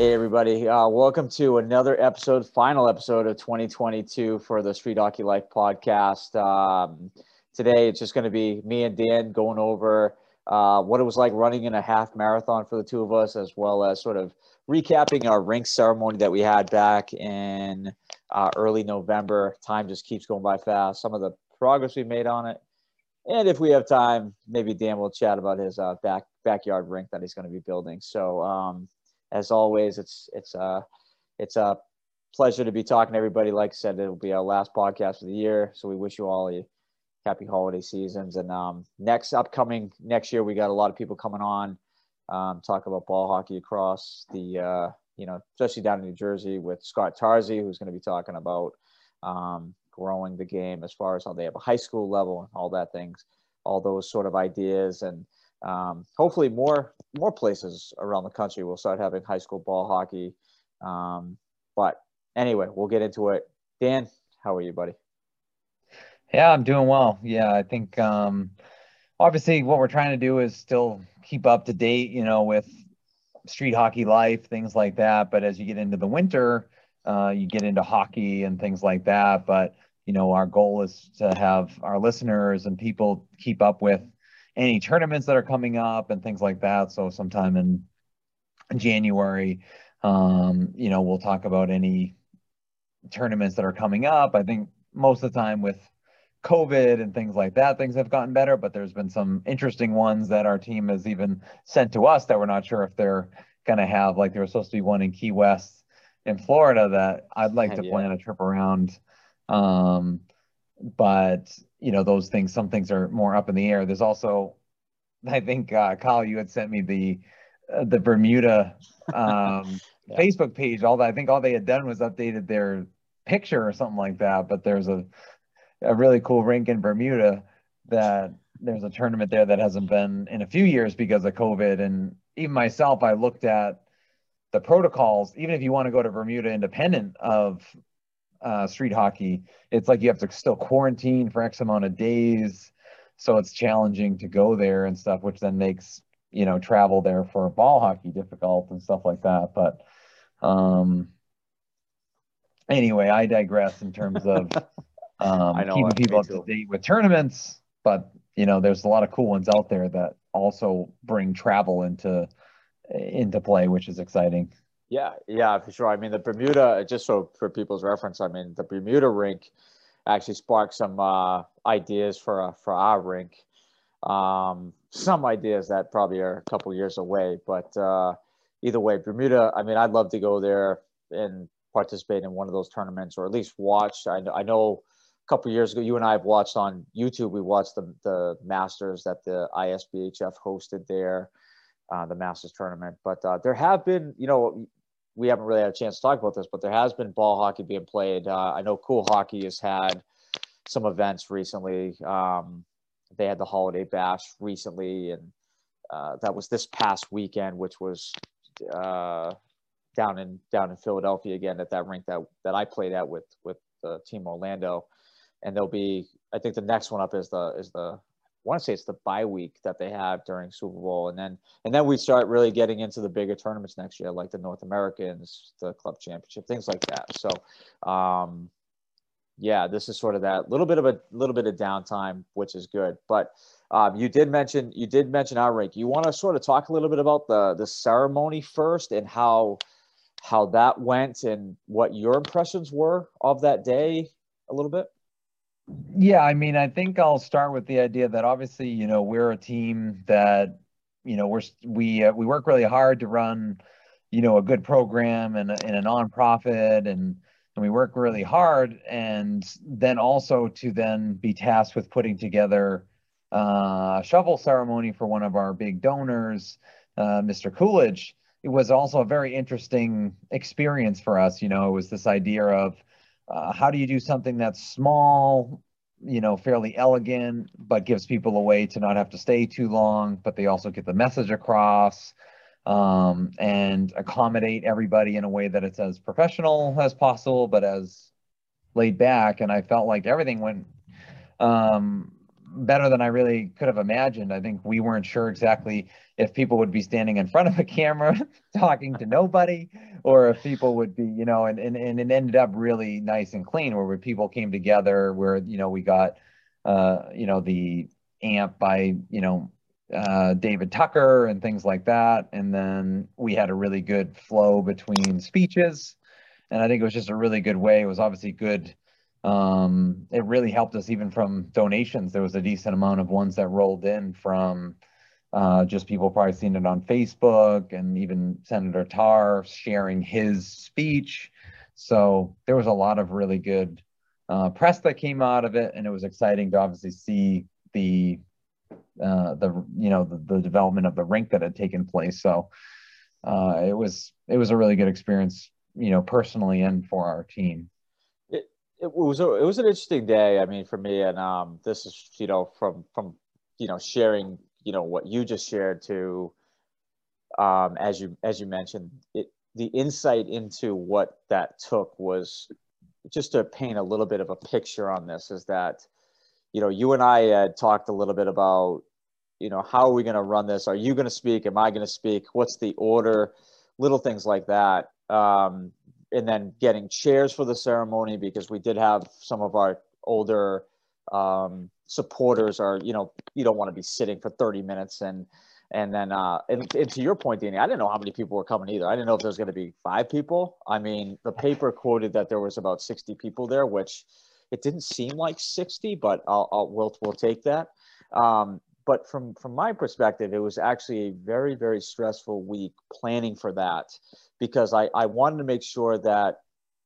Hey, everybody. Uh, welcome to another episode, final episode of 2022 for the Street Hockey Life podcast. Um, today, it's just going to be me and Dan going over uh, what it was like running in a half marathon for the two of us, as well as sort of recapping our rink ceremony that we had back in uh, early November. Time just keeps going by fast. Some of the progress we made on it. And if we have time, maybe Dan will chat about his uh, back backyard rink that he's going to be building. So, um, as always, it's it's uh it's a pleasure to be talking to everybody. Like I said, it'll be our last podcast of the year, so we wish you all a happy holiday seasons. And um, next upcoming next year, we got a lot of people coming on, um, talk about ball hockey across the uh, you know especially down in New Jersey with Scott Tarzi, who's going to be talking about um, growing the game as far as how they have a high school level and all that things, all those sort of ideas and um, hopefully more more places around the country will start having high school ball hockey. Um, but anyway, we'll get into it. Dan, how are you, buddy? Yeah, I'm doing well. Yeah, I think um, obviously what we're trying to do is still keep up to date, you know, with street hockey life, things like that. But as you get into the winter, uh, you get into hockey and things like that. But you know, our goal is to have our listeners and people keep up with any tournaments that are coming up and things like that. So sometime in January, um, you know, we'll talk about any tournaments that are coming up. I think most of the time with COVID and things like that, things have gotten better, but there's been some interesting ones that our team has even sent to us that we're not sure if they're going to have. Like there was supposed to be one in Key West in Florida that I'd like to yeah. plan a trip around. Um, but you know those things some things are more up in the air. There's also i think uh, kyle you had sent me the uh, the bermuda um, yeah. facebook page. All that i think all they had done was updated their picture or something like that but there's a a really cool rink in bermuda that there's a tournament there that hasn't been in a few years because of covid. And even myself i looked at the protocols. Even if you want to go to bermuda independent of uh, street hockey, it's like you have to still quarantine for X amount of days. So it's challenging to go there and stuff, which then makes, you know, travel there for ball hockey difficult and stuff like that. But um, anyway, I digress in terms of um, keeping people up to date with tournaments. But, you know, there's a lot of cool ones out there that also bring travel into into play, which is exciting. Yeah, yeah, for sure. I mean, the Bermuda, just so for people's reference, I mean, the Bermuda rink actually sparked some uh, ideas for uh, for our rink. Um, some ideas that probably are a couple years away, but uh, either way, Bermuda. I mean, I'd love to go there and participate in one of those tournaments, or at least watch. I know, I know a couple years ago, you and I have watched on YouTube. We watched the the Masters that the ISBHF hosted there. Uh, the Masters tournament. But uh, there have been, you know, we haven't really had a chance to talk about this, but there has been ball hockey being played. Uh, I know Cool Hockey has had some events recently. Um, they had the Holiday Bash recently, and uh, that was this past weekend, which was uh, down in down in Philadelphia again at that rink that that I played at with with team Orlando. And there'll be, I think the next one up is the is the want to say it's the bye week that they have during Super Bowl, and then and then we start really getting into the bigger tournaments next year, like the North Americans, the Club Championship, things like that. So, um, yeah, this is sort of that little bit of a little bit of downtime, which is good. But um, you did mention you did mention our rank. You want to sort of talk a little bit about the the ceremony first and how how that went and what your impressions were of that day a little bit. Yeah, I mean, I think I'll start with the idea that obviously, you know, we're a team that, you know, we're we uh, we work really hard to run, you know, a good program and in a nonprofit, and and we work really hard, and then also to then be tasked with putting together uh, a shovel ceremony for one of our big donors, uh, Mr. Coolidge. It was also a very interesting experience for us. You know, it was this idea of uh, how do you do something that's small, you know, fairly elegant, but gives people a way to not have to stay too long, but they also get the message across um, and accommodate everybody in a way that it's as professional as possible, but as laid back. And I felt like everything went um, better than I really could have imagined. I think we weren't sure exactly if people would be standing in front of a camera talking to nobody or if people would be, you know, and, and, and it ended up really nice and clean where people came together where, you know, we got, uh, you know, the amp by, you know, uh, David Tucker and things like that. And then we had a really good flow between speeches. And I think it was just a really good way. It was obviously good um, it really helped us even from donations. There was a decent amount of ones that rolled in from uh, just people probably seeing it on Facebook and even Senator Tarr sharing his speech. So there was a lot of really good uh, press that came out of it, and it was exciting to obviously see the uh, the you know the, the, development of the rink that had taken place. So uh, it was it was a really good experience, you know, personally and for our team it was a, it was an interesting day. I mean, for me, and um, this is you know from from you know sharing you know what you just shared to um, as you as you mentioned it the insight into what that took was just to paint a little bit of a picture on this is that you know you and I had talked a little bit about you know how are we going to run this? Are you going to speak? Am I going to speak? What's the order? Little things like that. Um, and then getting chairs for the ceremony because we did have some of our older um, supporters are you know you don't want to be sitting for 30 minutes and and then uh and, and to your point Danny I didn't know how many people were coming either. I didn't know if there was going to be five people. I mean the paper quoted that there was about 60 people there which it didn't seem like 60 but I'll, I'll we'll, we'll take that. Um but from from my perspective it was actually a very very stressful week planning for that because I, I wanted to make sure that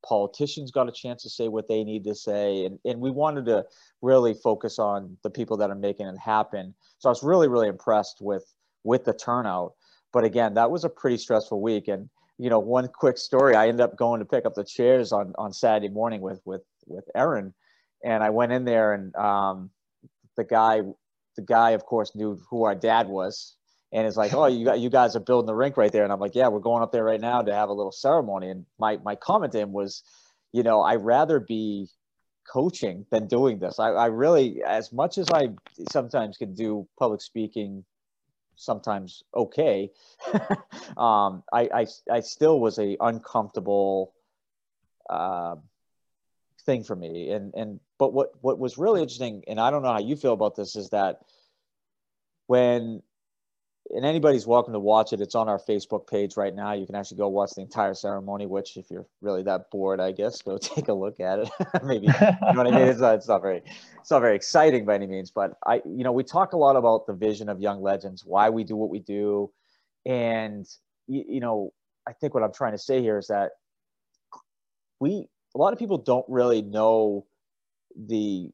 politicians got a chance to say what they need to say and, and we wanted to really focus on the people that are making it happen. So i was really really impressed with with the turnout. But again that was a pretty stressful week. And you know one quick story i ended up going to pick up the chairs on on saturday morning with with with Erin. And i went in there and um, the guy the guy of course knew who our dad was and it's like, oh, you got you guys are building the rink right there, and I'm like, yeah, we're going up there right now to have a little ceremony. And my my comment to him was, you know, I'd rather be coaching than doing this. I, I really, as much as I sometimes can do public speaking, sometimes okay, um, I, I I still was a uncomfortable uh, thing for me. And and but what what was really interesting, and I don't know how you feel about this, is that when and anybody's welcome to watch it. It's on our Facebook page right now. You can actually go watch the entire ceremony, which if you're really that bored, I guess, go take a look at it. Maybe, you know what I mean? It's not, it's not very, it's not very exciting by any means, but I, you know, we talk a lot about the vision of Young Legends, why we do what we do. And, you, you know, I think what I'm trying to say here is that we, a lot of people don't really know the,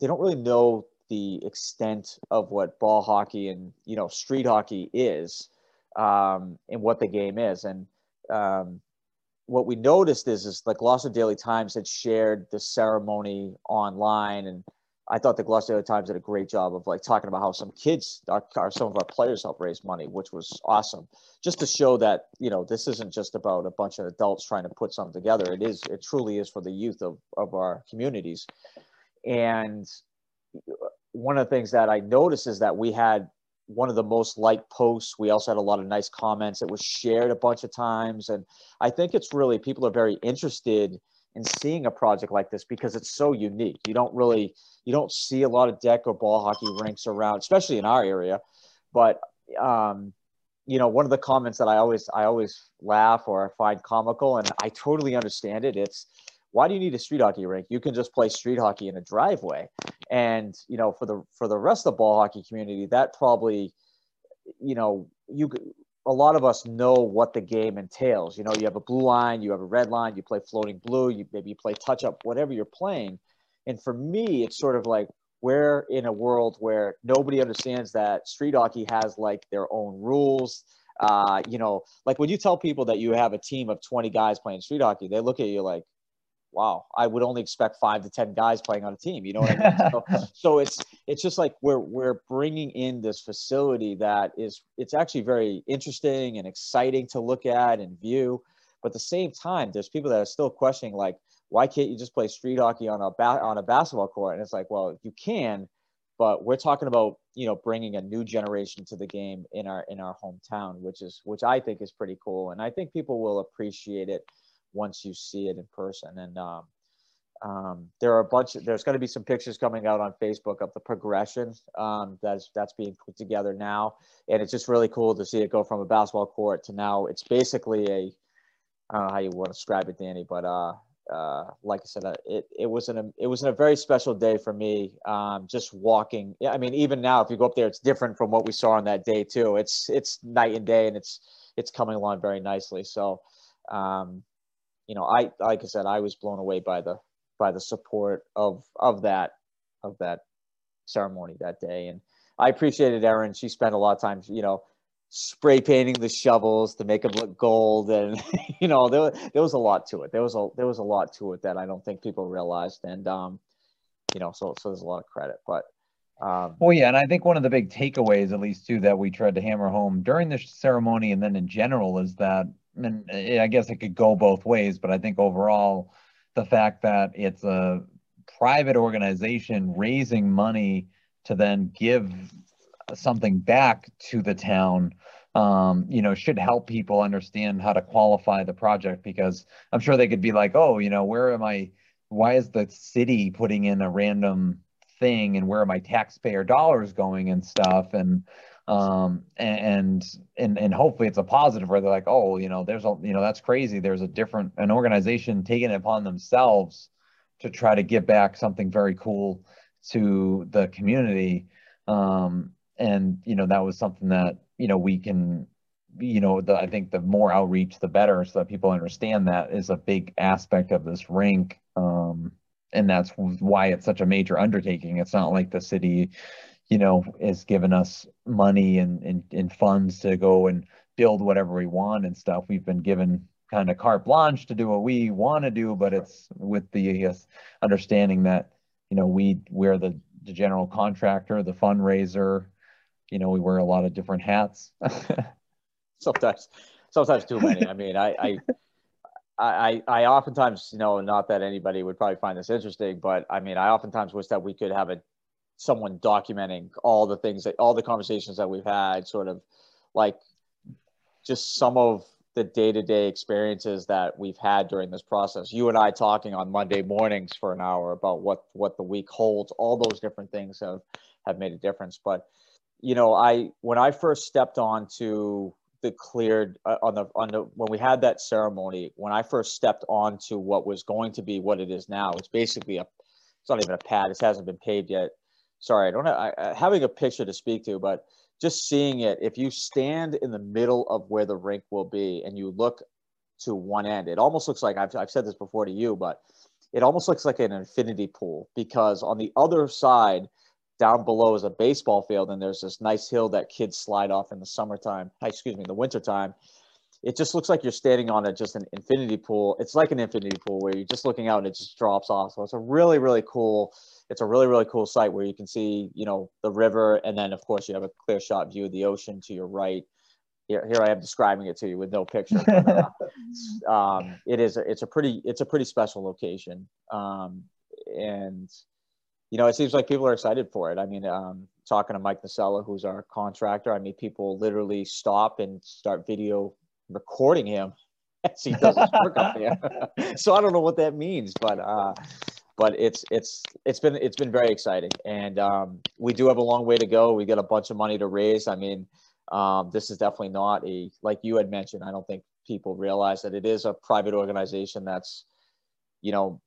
they don't really know the extent of what ball hockey and you know street hockey is um, and what the game is. And um, what we noticed is is the Gloucester Daily Times had shared the ceremony online and I thought the Gloucester Times did a great job of like talking about how some kids are, some of our players help raise money, which was awesome. Just to show that you know this isn't just about a bunch of adults trying to put something together. It is it truly is for the youth of of our communities, and one of the things that I noticed is that we had one of the most liked posts. We also had a lot of nice comments. It was shared a bunch of times. And I think it's really, people are very interested in seeing a project like this because it's so unique. You don't really, you don't see a lot of deck or ball hockey rinks around, especially in our area. But, um, you know, one of the comments that I always, I always laugh or find comical, and I totally understand it. It's, why do you need a street hockey rink? You can just play street hockey in a driveway. And you know, for the for the rest of the ball hockey community, that probably, you know, you a lot of us know what the game entails. You know, you have a blue line, you have a red line, you play floating blue, you maybe you play touch up, whatever you're playing. And for me, it's sort of like we're in a world where nobody understands that street hockey has like their own rules. Uh, you know, like when you tell people that you have a team of 20 guys playing street hockey, they look at you like, wow, I would only expect five to ten guys playing on a team. You know what I mean? so, so it's it's just like we're we're bringing in this facility that is it's actually very interesting and exciting to look at and view. But at the same time, there's people that are still questioning like, why can't you just play street hockey on a ba- on a basketball court? And it's like, well, you can, but we're talking about you know bringing a new generation to the game in our in our hometown, which is which I think is pretty cool, and I think people will appreciate it once you see it in person. And um, um, there are a bunch. Of, there's going to be some pictures coming out on Facebook of the progression um, that's that's being put together now, and it's just really cool to see it go from a basketball court to now it's basically a I don't know how you want to describe it, Danny, but uh, uh, like I said, uh, it it was in a it was a very special day for me. Um, just walking. I mean, even now, if you go up there, it's different from what we saw on that day too. It's it's night and day, and it's it's coming along very nicely. So, um, you know, I like I said, I was blown away by the by the support of of that of that ceremony that day. And I appreciated Erin. She spent a lot of time, you know, spray painting the shovels to make them look gold, and you know, there there was a lot to it. There was a there was a lot to it that I don't think people realized, and um, you know, so so there's a lot of credit, but. Um, well, yeah, and I think one of the big takeaways, at least too, that we tried to hammer home during the ceremony and then in general, is that, and I guess it could go both ways, but I think overall, the fact that it's a private organization raising money to then give something back to the town um, you know, should help people understand how to qualify the project because I'm sure they could be like, oh, you know, where am I? Why is the city putting in a random thing and where are my taxpayer dollars going and stuff? And um, and and and hopefully it's a positive where they're like, oh, you know, there's a you know that's crazy. There's a different an organization taking it upon themselves to try to give back something very cool to the community. Um, and you know that was something that you know we can you know the, i think the more outreach the better so that people understand that is a big aspect of this rink um, and that's why it's such a major undertaking it's not like the city you know, has given us money and, and, and funds to go and build whatever we want and stuff. We've been given kind of carte blanche to do what we want to do, but it's with the guess, understanding that, you know, we, we're the, the general contractor, the fundraiser, you know, we wear a lot of different hats. sometimes, sometimes too many. I mean, I, I, I, I oftentimes, you know, not that anybody would probably find this interesting, but I mean, I oftentimes wish that we could have a someone documenting all the things that all the conversations that we've had sort of like just some of the day-to-day experiences that we've had during this process. You and i talking on monday mornings for an hour about what what the week holds. All those different things have have made a difference. But you know i when i first stepped onto the cleared uh, on the on the when we had that ceremony when i first stepped onto what was going to be what it is now it's basically a it's not even a pad. It hasn't been paved yet sorry, I don't have I, uh, having a picture to speak to, but just seeing it, if you stand in the middle of where the rink will be and you look to one end, it almost looks like I've, I've said this before to you, but it almost looks like an infinity pool because on the other side, down below is a baseball field and there's this nice hill that kids slide off in the summertime, excuse me, the wintertime. It just looks like you're standing on a just an infinity pool. It's like an infinity pool where you're just looking out and it just drops off. So it's a really, really cool it's a really really cool site where you can see you know the river. And then of course you have a clear shot view of the ocean to your right. Here, here i am describing it to you with no picture. But, uh, um, it is a, it's a pretty it's a pretty special location. Um, and you know it seems like people are excited for it. I mean um, talking to mike Nacella, who's our contractor i mean people literally stop and start video recording him as he does his work so i don't know what that means but uh, but it's it's it's been it's been very exciting, and um, we do have a long way to go. We got a bunch of money to raise. I mean, um, this is definitely not a like you had mentioned. I don't think people realize that it is a private organization that's, you know,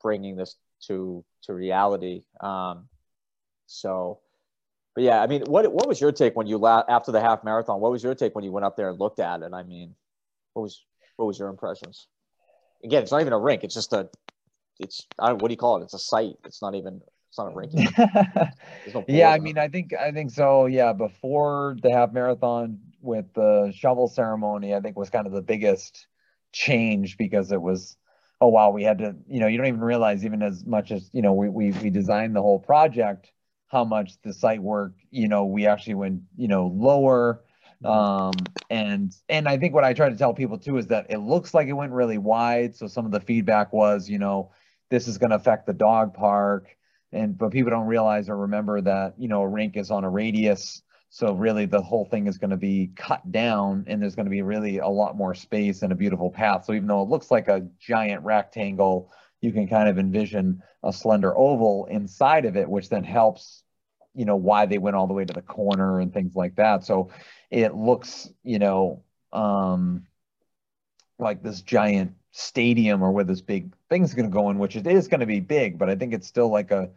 bringing this to to reality. Um, so, but yeah, I mean, what what was your take when you la- after the half marathon? What was your take when you went up there and looked at it? I mean, what was what was your impressions? Again, it's not even a rink; it's just a it's I don't, what do you call it? It's a site. It's not even it's not a rink. no yeah, I mean, I think I think so. Yeah, before the half marathon with the shovel ceremony, I think was kind of the biggest change because it was oh wow, we had to you know you don't even realize even as much as you know we we we designed the whole project how much the site work you know we actually went you know lower. Mm-hmm. um and and i think what i try to tell people too is that it looks like it went really wide. So some of the feedback was you know this is going to affect the dog park. And but people don't realize or remember that you know a rink is on a radius. So really the whole thing is going to be cut down and there's going to be really a lot more space and a beautiful path. So even though it looks like a giant rectangle you can kind of envision a slender oval inside of it which then helps you know why they went all the way to the corner and things like that so it looks you know um like this giant stadium or where this big thing's going to go in, which it is going to be big, but I think it's still like a,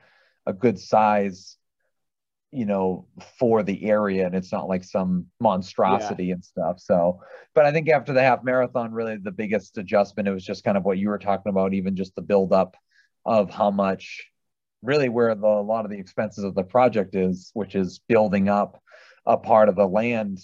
a good size, you know, for the area. And it's not like some monstrosity yeah. and stuff. So, but I think after the half marathon, really the biggest adjustment, it was just kind of what you were talking about, even just the build up of how much really where the, a lot of the expenses of the project is, which is building up a part of the land,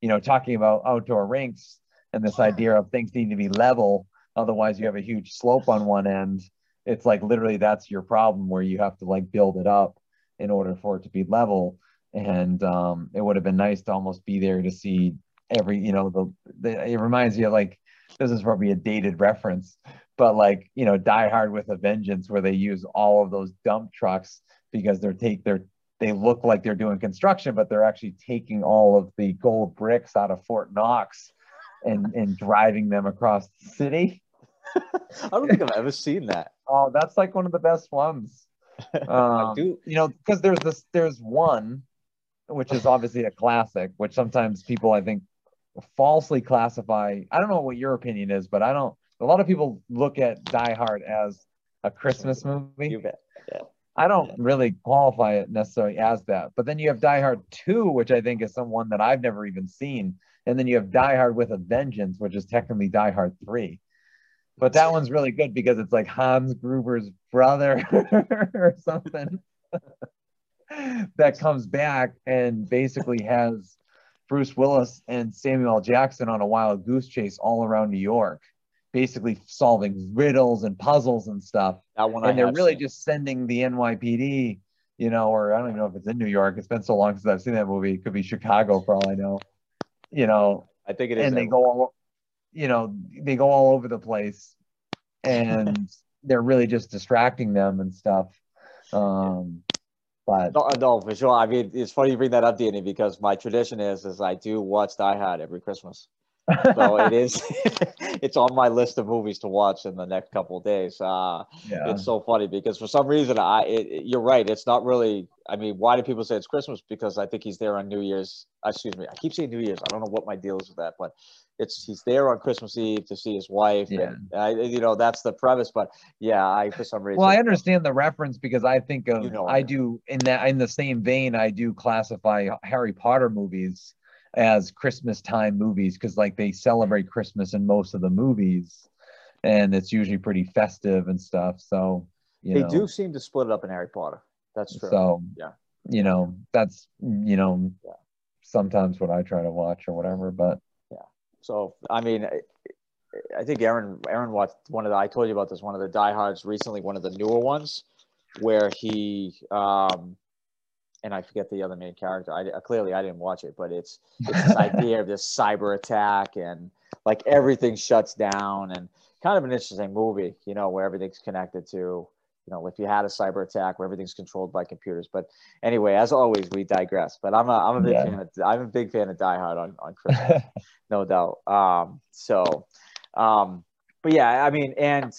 you know, talking about outdoor rinks and this idea of things need to be level Otherwise, you have a huge slope on one end. It's like literally that's your problem where you have to like build it up in order for it to be level. And um, it would have been nice to almost be there to see every, you know, the, the it reminds you of like this is probably a dated reference, but like you know, Die Hard with a Vengeance, where they use all of those dump trucks because they're take they're they look like they're doing construction, but they're actually taking all of the gold bricks out of Fort Knox and and driving them across the city. I don't think I've ever seen that. Oh, that's like one of the best ones. Um, do. You know, because there's this, there's one, which is obviously a classic, which sometimes people I think falsely classify. I don't know what your opinion is, but I don't. A lot of people look at Die Hard as a Christmas movie. You bet. Yeah. I don't yeah. really qualify it necessarily as that. But then you have Die Hard 2, which I think is someone that I've never even seen. And then you have Die Hard with a Vengeance, which is technically Die Hard 3. But that one's really good because it's like Hans Gruber's brother or something that comes back and basically has Bruce Willis and Samuel Jackson on a wild goose chase all around New York, basically solving riddles and puzzles and stuff. That one, and I they're really seen. just sending the NYPD, you know, or I don't even know if it's in New York. It's been so long since I've seen that movie. It could be Chicago for all I know. You know, I think it is. And they go all, you know, they go all over the place and they're really just distracting them and stuff. Um, but no, no, for sure. I mean, it's funny you bring that up, Danny, because my tradition is is I do watch Die Hard every Christmas. So it is it's on my list of movies to watch in the next couple of days uh yeah. it's so funny because for some reason i it, it, you're right it's not really i mean why do people say it's christmas because i think he's there on new year's excuse me i keep saying new year's i don't know what my deal is with that but it's he's there on Christmas Eve to see his wife. Yeah. And, uh, you know, that's the premise. But yeah, I for some reason. Well, I understand the reference because I think of you know, I do in that in the same vein. I do classify Harry Potter movies as Christmas time movies because like they celebrate Christmas in most of the movies, and it's usually pretty festive and stuff. So they know. do seem to split it up in Harry Potter. That's true. So yeah, you know, that's you know. Yeah. Sometimes what I try to watch or whatever, but yeah. so I mean, I think Aaron Aaron watched one of the I told you about this one of the diehards recently, one of the newer ones, where he um, and I forget the other main character. I clearly I didn't watch it, but it's it's this idea of this cyber attack and like everything shuts down and kind of an interesting movie, you know, where everything's connected to you know, if you had a cyber attack where everything's controlled by computers. But anyway, as always, we digress. But I'm a I'm a big yeah. fan of I'm a big fan of Die Hard on on Christmas, no doubt. Um, so, um, but yeah, I mean, and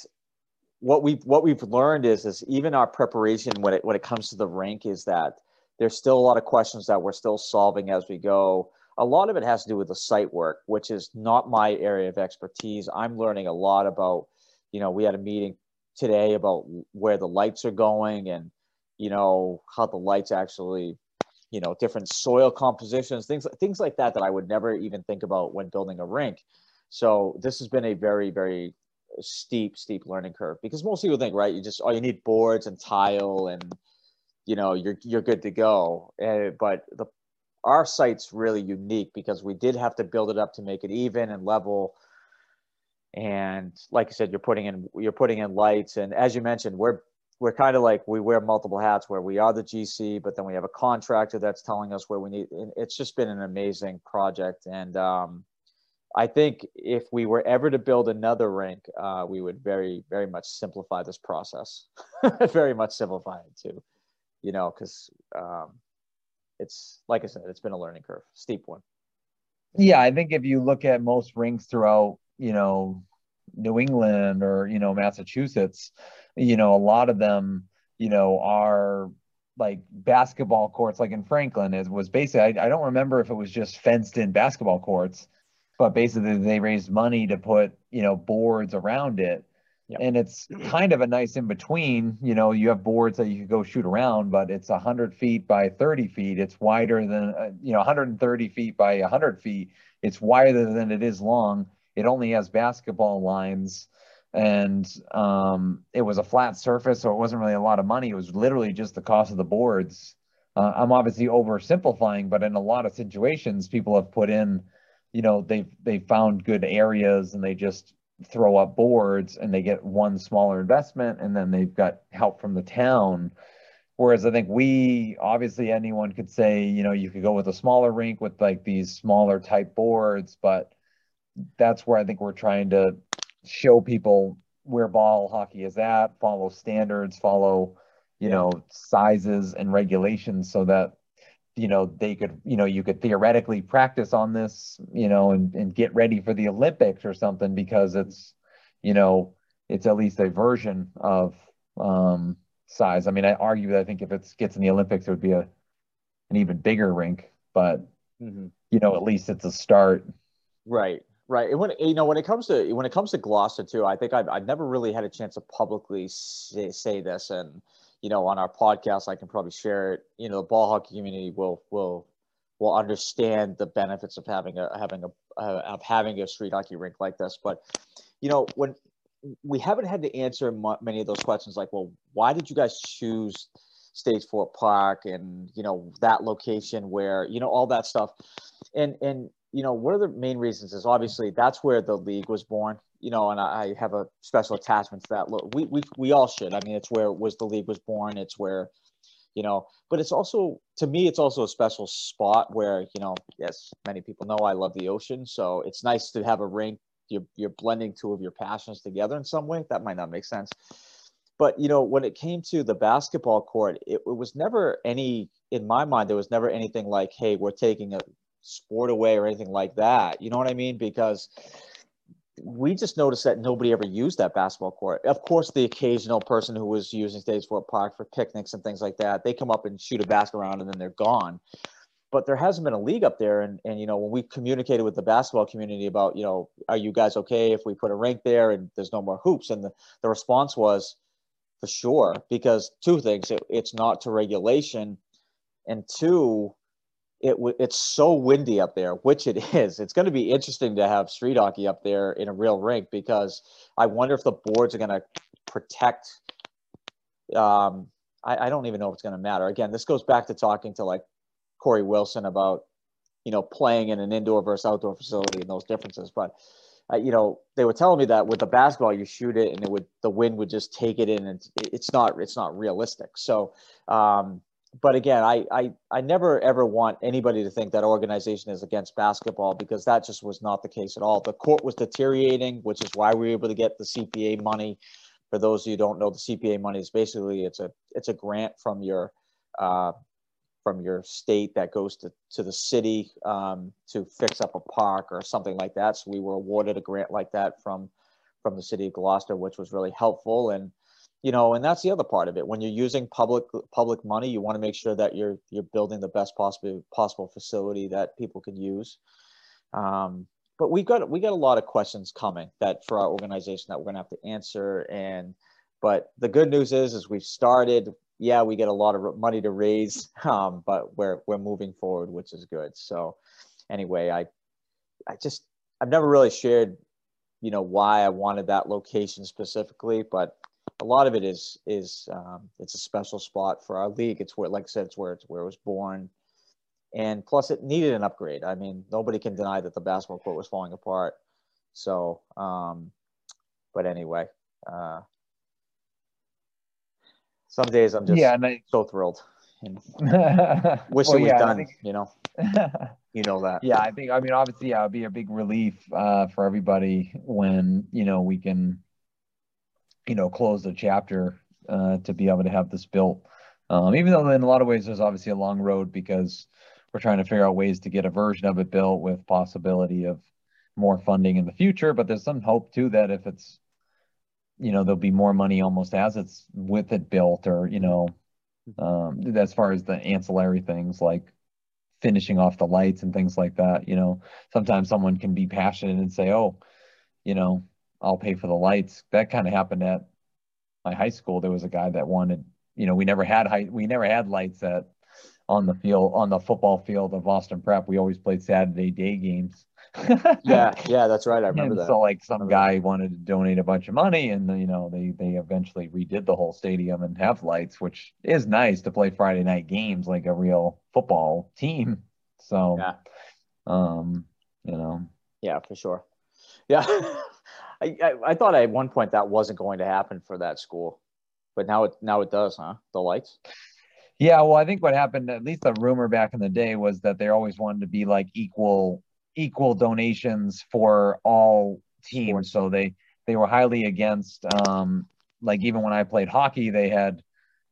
what we what we've learned is is even our preparation when it when it comes to the rank is that there's still a lot of questions that we're still solving as we go. A lot of it has to do with the site work, which is not my area of expertise. I'm learning a lot about, you know, we had a meeting today about where the lights are going and you know how the lights actually you know different soil compositions things things like that that i would never even think about when building a rink so this has been a very very steep steep learning curve because most people think right you just oh you need boards and tile and you know you're you're good to go uh, but the our site's really unique because we did have to build it up to make it even and level and like I said, you're putting in you're putting in lights, and as you mentioned, we're we're kind of like we wear multiple hats where we are the GC, but then we have a contractor that's telling us where we need. It's just been an amazing project, and um, I think if we were ever to build another rink, uh, we would very very much simplify this process, very much simplify it too. You know, because um, it's like I said, it's been a learning curve, steep one. Yeah, I think if you look at most rinks throughout, you know, New England or you know Massachusetts, you know, a lot of them, you know, are like basketball courts, like in Franklin, it was basically I, I don't remember if it was just fenced in basketball courts, but basically they raised money to put you know boards around it Yep. And it's kind of a nice in between. You know, you have boards that you could go shoot around, but it's 100 feet by 30 feet. It's wider than, uh, you know, 130 feet by 100 feet. It's wider than it is long. It only has basketball lines. And um, it was a flat surface, so it wasn't really a lot of money. It was literally just the cost of the boards. Uh, I'm obviously oversimplifying, but in a lot of situations, people have put in, you know, they've they found good areas and they just throw up boards and they get one smaller investment and then they've got help from the town. Whereas i think we obviously anyone could say you know you could go with a smaller rink with like these smaller type boards but that's where i think we're trying to show people where ball hockey is at follow standards follow you know sizes and regulations so that you know they could you know you could theoretically practice on this you know and, and get ready for the olympics or something because it's you know it's at least a version of um size. I mean i argue that i think if it gets in the olympics it would be a an even bigger rink but mm-hmm. you know at least it's a start. Right right. And when you know when it comes to when it comes to gloucester too i think i've, I've never really had a chance to publicly say, say this. And you know, on our podcast, I can probably share it. You know, the ball hockey community will will will understand the benefits of having a having a uh, of having a street hockey rink like this. But you know, when we haven't had to answer many of those questions, like, well, why did you guys choose Stage Fort Park and you know that location where you know all that stuff, and and you know one of the main reasons is obviously that's where the league was born you know, and I have a special attachment to that. Look, we we we all should. I mean, it's where it was the league was born. It's where, you know, but it's also to me, it's also a special spot where you know, yes, many people know I love the ocean, so it's nice to have a rink. You're you're blending two of your passions together in some way. That might not make sense, but you know, when it came to the basketball court, it, it was never any in my mind. There was never anything like, hey, we're taking a sport away or anything like that. You know what I mean? Because we just noticed that nobody ever used that basketball court. Of course, the occasional person who was using Stage Fort Park for picnics and things like that, they come up and shoot a basket around and then they're gone. But there hasn't been a league up there. And, and, you know, when we communicated with the basketball community about, you know, are you guys okay if we put a rink there and there's no more hoops? And the, the response was for sure, because two things, it, it's not to regulation. And two, it it's so windy up there, which it is. It's going to be interesting to have street hockey up there in a real rink because I wonder if the boards are going to protect. Um, I, I don't even know if it's going to matter. Again, this goes back to talking to like Corey Wilson about you know playing in an indoor versus outdoor facility and those differences. But uh, you know they were telling me that with the basketball you shoot it and it would the wind would just take it in and it's not it's not realistic. So um, but again, I, I I never ever want anybody to think that organization is against basketball because that just was not the case at all. The court was deteriorating, which is why we were able to get the CPA money. For those of you who don't know, the CPA money is basically it's a it's a grant from your uh, from your state that goes to, to the city um, to fix up a park or something like that. So we were awarded a grant like that from from the city of Gloucester, which was really helpful and you know and that's the other part of it. When you're using public public money you want to make sure that you're you're building the best possible possible facility that people can use. Um, but we've got we got a lot of questions coming that for our organization that we're going to have to answer and but the good news is is we've started. Yeah we get a lot of money to raise um, but we're we're moving forward which is good. So anyway i i just i've never really shared you know why i wanted that location specifically but a lot of it is is um, it's a special spot for our league. It's where, like I said, it's where it's where it was born, and plus it needed an upgrade. I mean, nobody can deny that the basketball court was falling apart. So, um, but anyway, uh, some days I'm just yeah, and I, so thrilled. And wish well, it was yeah, done. Think, you know, you know that. Yeah, I think. I mean, obviously, yeah, it'd be a big relief uh, for everybody when you know we can you know, close the chapter uh, to be able to have this built. Um, even though in a lot of ways there's obviously a long road because we're trying to figure out ways to get a version of it built with possibility of more funding in the future. But there's some hope too that if it's, you know, there'll be more money almost as it's with it built, or you know, um, as far as the ancillary things like finishing off the lights and things like that. You know, sometimes someone can be passionate and say, "Oh, you know, I'll pay for the lights." That kind of happened at my high school. There was a guy that wanted, you know, we never had high, we never had lights at on the field on the football field of Austin Prep. We always played Saturday day games. yeah, yeah, that's right. I remember and that. So like some guy wanted to donate a bunch of money, and you know they they eventually redid the whole stadium and have lights, which is nice to play Friday night games like a real football team. So, yeah, um, you know, yeah, for sure. Yeah, I, I I thought at one point that wasn't going to happen for that school, but now it now it does, huh? The lights. Yeah, well, I think what happened, at least the rumor back in the day, was that they always wanted to be like equal equal donations for all teams. So they they were highly against um like even when I played hockey, they had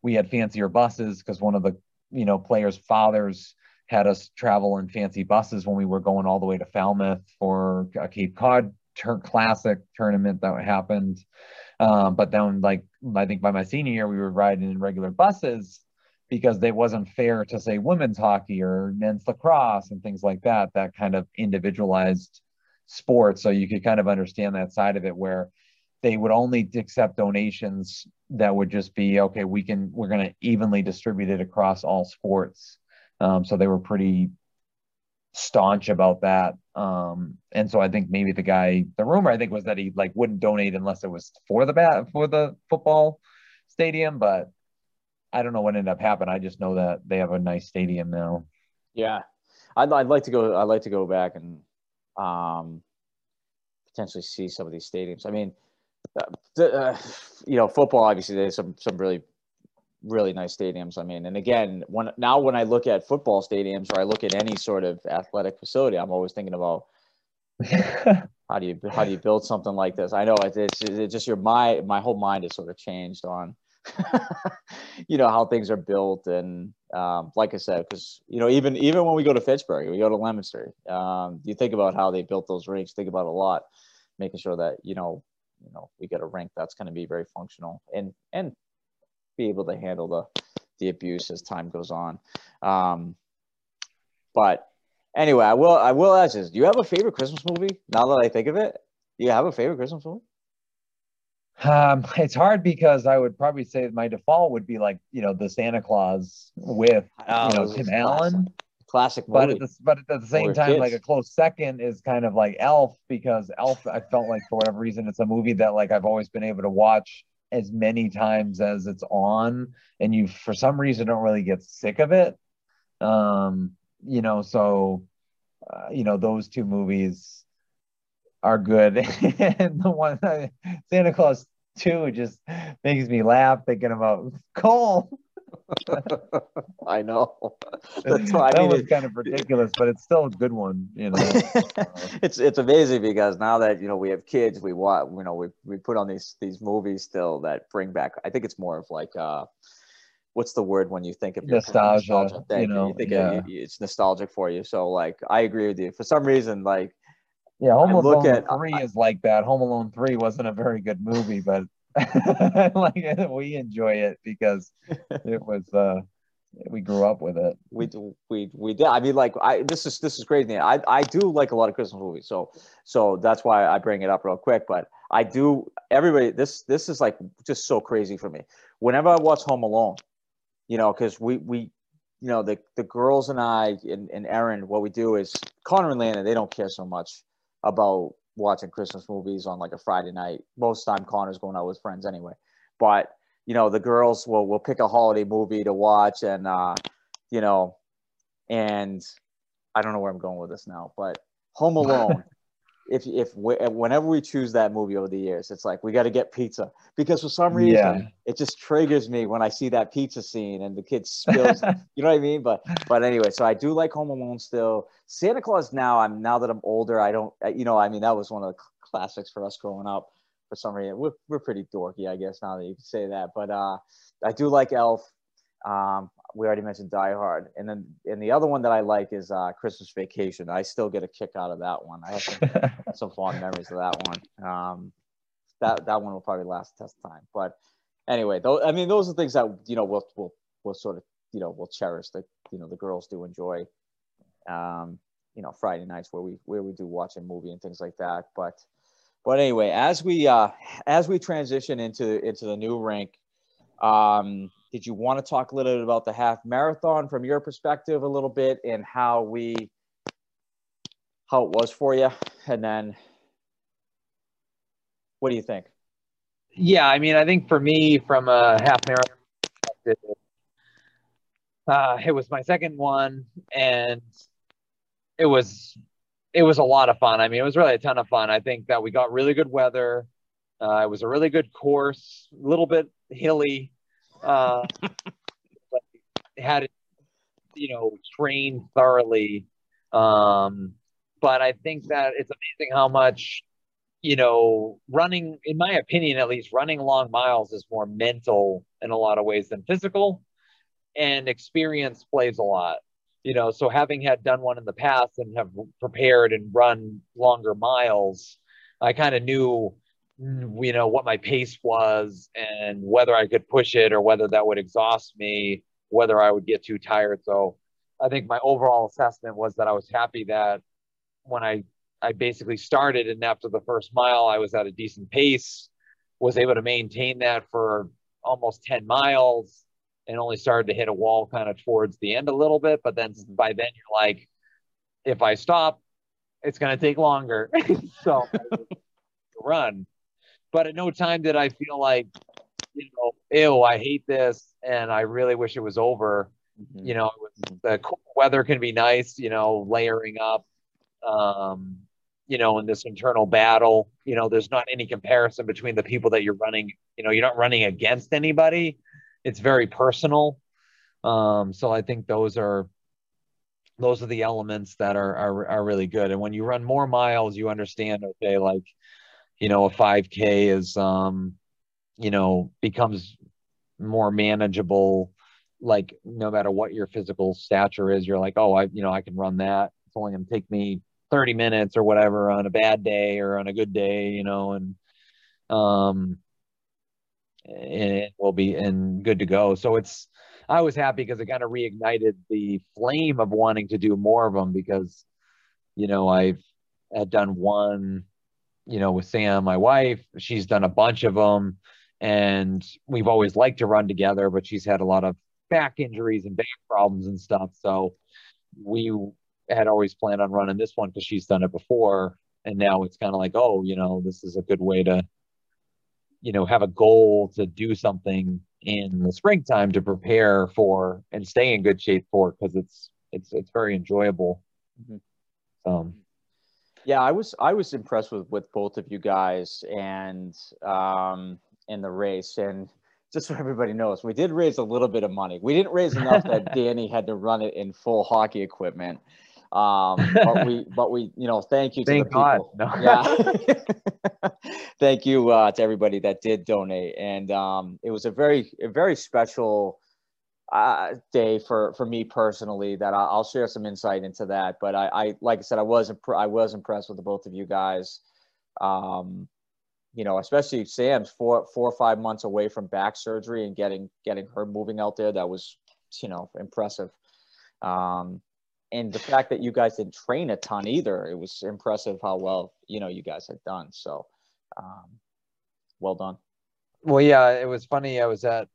we had fancier buses because one of the you know players' fathers had us travel in fancy buses when we were going all the way to Falmouth for a Cape Cod tur- Classic tournament that happened. Um, but then, like I think by my senior year, we were riding in regular buses because they wasn't fair to say women's hockey or men's lacrosse and things like that that kind of individualized sport so you could kind of understand that side of it where they would only accept donations that would just be okay we can we're going to evenly distribute it across all sports um, so they were pretty staunch about that um, and so i think maybe the guy the rumor i think was that he like wouldn't donate unless it was for the bat for the football stadium but I don't know what ended up happening. I just know that they have a nice stadium now. Yeah, I'd, I'd like to go. I'd like to go back and um, potentially see some of these stadiums. I mean, uh, uh, you know, football obviously there's some some really really nice stadiums. I mean, and again, when now when I look at football stadiums or I look at any sort of athletic facility, I'm always thinking about how do you how do you build something like this? I know it's, it's, it's just your my my whole mind has sort of changed on you know how things are built and um, like i said because you know even even when we go to fitchburg we go to leominster um, you think about how they built those rinks think about a lot making sure that you know you know we get a rink that's going to be very functional and and be able to handle the the abuse as time goes on. Um, but anyway i will i will ask this. Do you have a favorite christmas movie? Now that i think of it do you have a favorite christmas movie? Um, it's hard because I would probably say my default would be like you know the Santa Claus with oh, you know Tim Allen, classic movie. But at the, but at the same time, kids. like a close second is kind of like Elf because Elf I felt like for whatever reason it's a movie that like I've always been able to watch as many times as it's on, and you for some reason don't really get sick of it. Um, you know, so uh, you know those two movies are good. and the one Santa Claus 2 just makes me laugh thinking about Cole. I know. That's why that I mean, was it, kind of ridiculous, but it's still a good one. You know, it's it's amazing because now that you know we have kids, we watch. You know, we we put on these these movies still that bring back. I think it's more of like uh, what's the word when you think of nostalgia? nostalgia you know, you think yeah. it, it's nostalgic for you. So like, I agree with you. For some reason, like yeah, Home Alone three I, is like that. Home Alone three wasn't a very good movie, but like we enjoy it because it was uh we grew up with it. We we we did. I mean, like I this is this is crazy. I I do like a lot of Christmas movies, so so that's why I bring it up real quick. But I do everybody. This this is like just so crazy for me. Whenever I watch Home Alone, you know, because we we you know the the girls and I and, and Erin, what we do is Connor and Lana, they don't care so much about watching Christmas movies on like a Friday night. Most time Connor's going out with friends anyway. But you know, the girls will will pick a holiday movie to watch and uh, you know, and I don't know where I'm going with this now, but Home Alone if if we, whenever we choose that movie over the years, it's like we got to get pizza because for some reason yeah. it just triggers me when I see that pizza scene and the kid spills. you know what I mean? But but anyway, so I do like Home Alone still. Santa Claus now. I'm now that I'm older. I don't. You know, I mean, that was one of the classics for us growing up. For some reason, we're we're pretty dorky, I guess. Now that you can say that, but uh, I do like Elf. Um, we already mentioned Die Hard, and then and the other one that I like is uh, Christmas Vacation. I still get a kick out of that one. I have some, some fond memories of that one. Um, that that one will probably last test time. But anyway, though, I mean, those are things that you know we'll we'll we'll sort of you know we'll cherish. That you know the girls do enjoy. Um, you know Friday nights where we where we do watch a movie and things like that. But but anyway, as we uh, as we transition into into the new rink, um, did you want to talk a little bit about the half marathon from your perspective a little bit and how we how it was for you, and then what do you think? Yeah, I mean, I think for me, from a half marathon perspective, uh, it was my second one, and it was it was a lot of fun. I mean, it was really a ton of fun. I think that we got really good weather. Uh, it was a really good course, a little bit hilly. Uh, had it, you know, trained thoroughly. Um, but I think that it's amazing how much, you know, running, in my opinion, at least, running long miles is more mental in a lot of ways than physical, and experience plays a lot you know so having had done one in the past and have prepared and run longer miles i kind of knew you know what my pace was and whether i could push it or whether that would exhaust me whether i would get too tired so i think my overall assessment was that i was happy that when i i basically started and after the first mile i was at a decent pace was able to maintain that for almost 10 miles and only started to hit a wall kind of towards the end a little bit. But then mm-hmm. by then you're like, if I stop, it's going to take longer. so run. But at no time did I feel like, you know, ew, I hate this and I really wish it was over. Mm-hmm. You know, the cool weather can be nice, you know, layering up, um, you know, in this internal battle. You know, there's not any comparison between the people that you're running, you know, you're not running against anybody it's very personal. Um, so I think those are those are the elements that are, are are really good. And when you run more miles, you understand. Okay, like you know, a 5K is um, you know becomes more manageable. Like no matter what your physical stature is, you're like, oh, I you know I can run that. It's only going to take me 30 minutes or whatever on a bad day or on a good day, you know, and um and will be and good to go. So it's I was happy because it kind of reignited the flame of wanting to do more of them because you know I've had done one you know with Sam my wife she's done a bunch of them and we've always liked to run together but she's had a lot of back injuries and back problems and stuff so we had always planned on running this one because she's done it before and now it's kind of like oh you know this is a good way to you know have a goal to do something in the springtime to prepare for and stay in good shape for because it's it's it's very enjoyable mm-hmm. um yeah i was i was impressed with with both of you guys and um in the race and just so everybody knows we did raise a little bit of money we didn't raise enough that danny had to run it in full hockey equipment um, but we, but we, you know, thank you to thank the people. God. No. Yeah. thank you uh, to everybody that did donate, and um, it was a very, a very special uh, day for for me personally. That I, will share some insight into that. But I, I, like I said, I was, imp- I was impressed with the both of you guys. Um, you know, especially Sam's four, four or five months away from back surgery and getting, getting her moving out there. That was, you know, impressive. Um, and the fact that you guys didn't train a ton either, it was impressive how well you know you guys had done. So, um, well done. Well, yeah, it was funny. I was at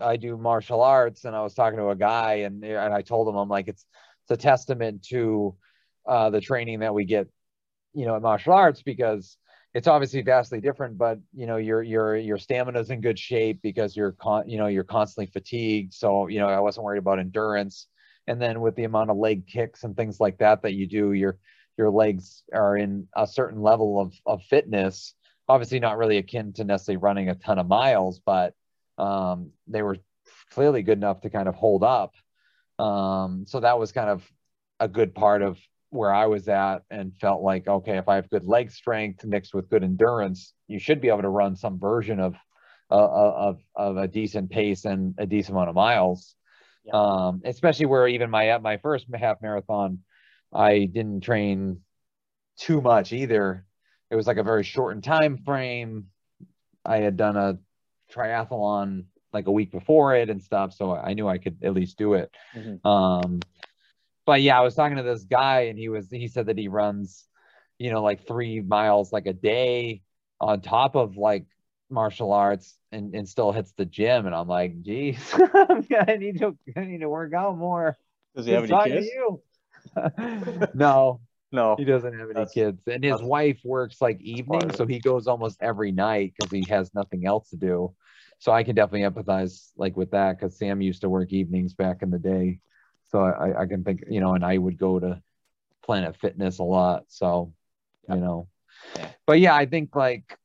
I do martial arts, and I was talking to a guy, and and I told him I'm like it's it's a testament to uh, the training that we get, you know, in martial arts because it's obviously vastly different, but you know your your your stamina's in good shape because you're con you know you're constantly fatigued. So you know I wasn't worried about endurance and then with the amount of leg kicks and things like that that you do your your legs are in a certain level of, of fitness obviously not really akin to necessarily running a ton of miles but um, they were clearly good enough to kind of hold up um, so that was kind of a good part of where I was at and felt like, okay, if I have good leg strength mixed with good endurance, you should be able to run some version of, uh, of, of a decent pace and a decent amount of miles Yeah. Um, especially where even my at my first half marathon, I didn't train too much either. It was like a very shortened time frame. I had done a triathlon like a week before it and stuff, so I knew I could at least do it. Mm-hmm. Um, but yeah, I was talking to this guy, and he was he said that he runs, you know, like three miles like a day on top of like martial arts and, and still hits the gym and I'm like, geez, I need to I need to work out more. Does he have any kids? no. No. He doesn't have any kids. And his wife works like evenings, so he goes almost every night because he has nothing else to do. So I can definitely empathize like with that because Sam used to work evenings back in the day. So I, I can think, you know, and I would go to Planet Fitness a lot. So, you know. Yeah. But yeah, I think like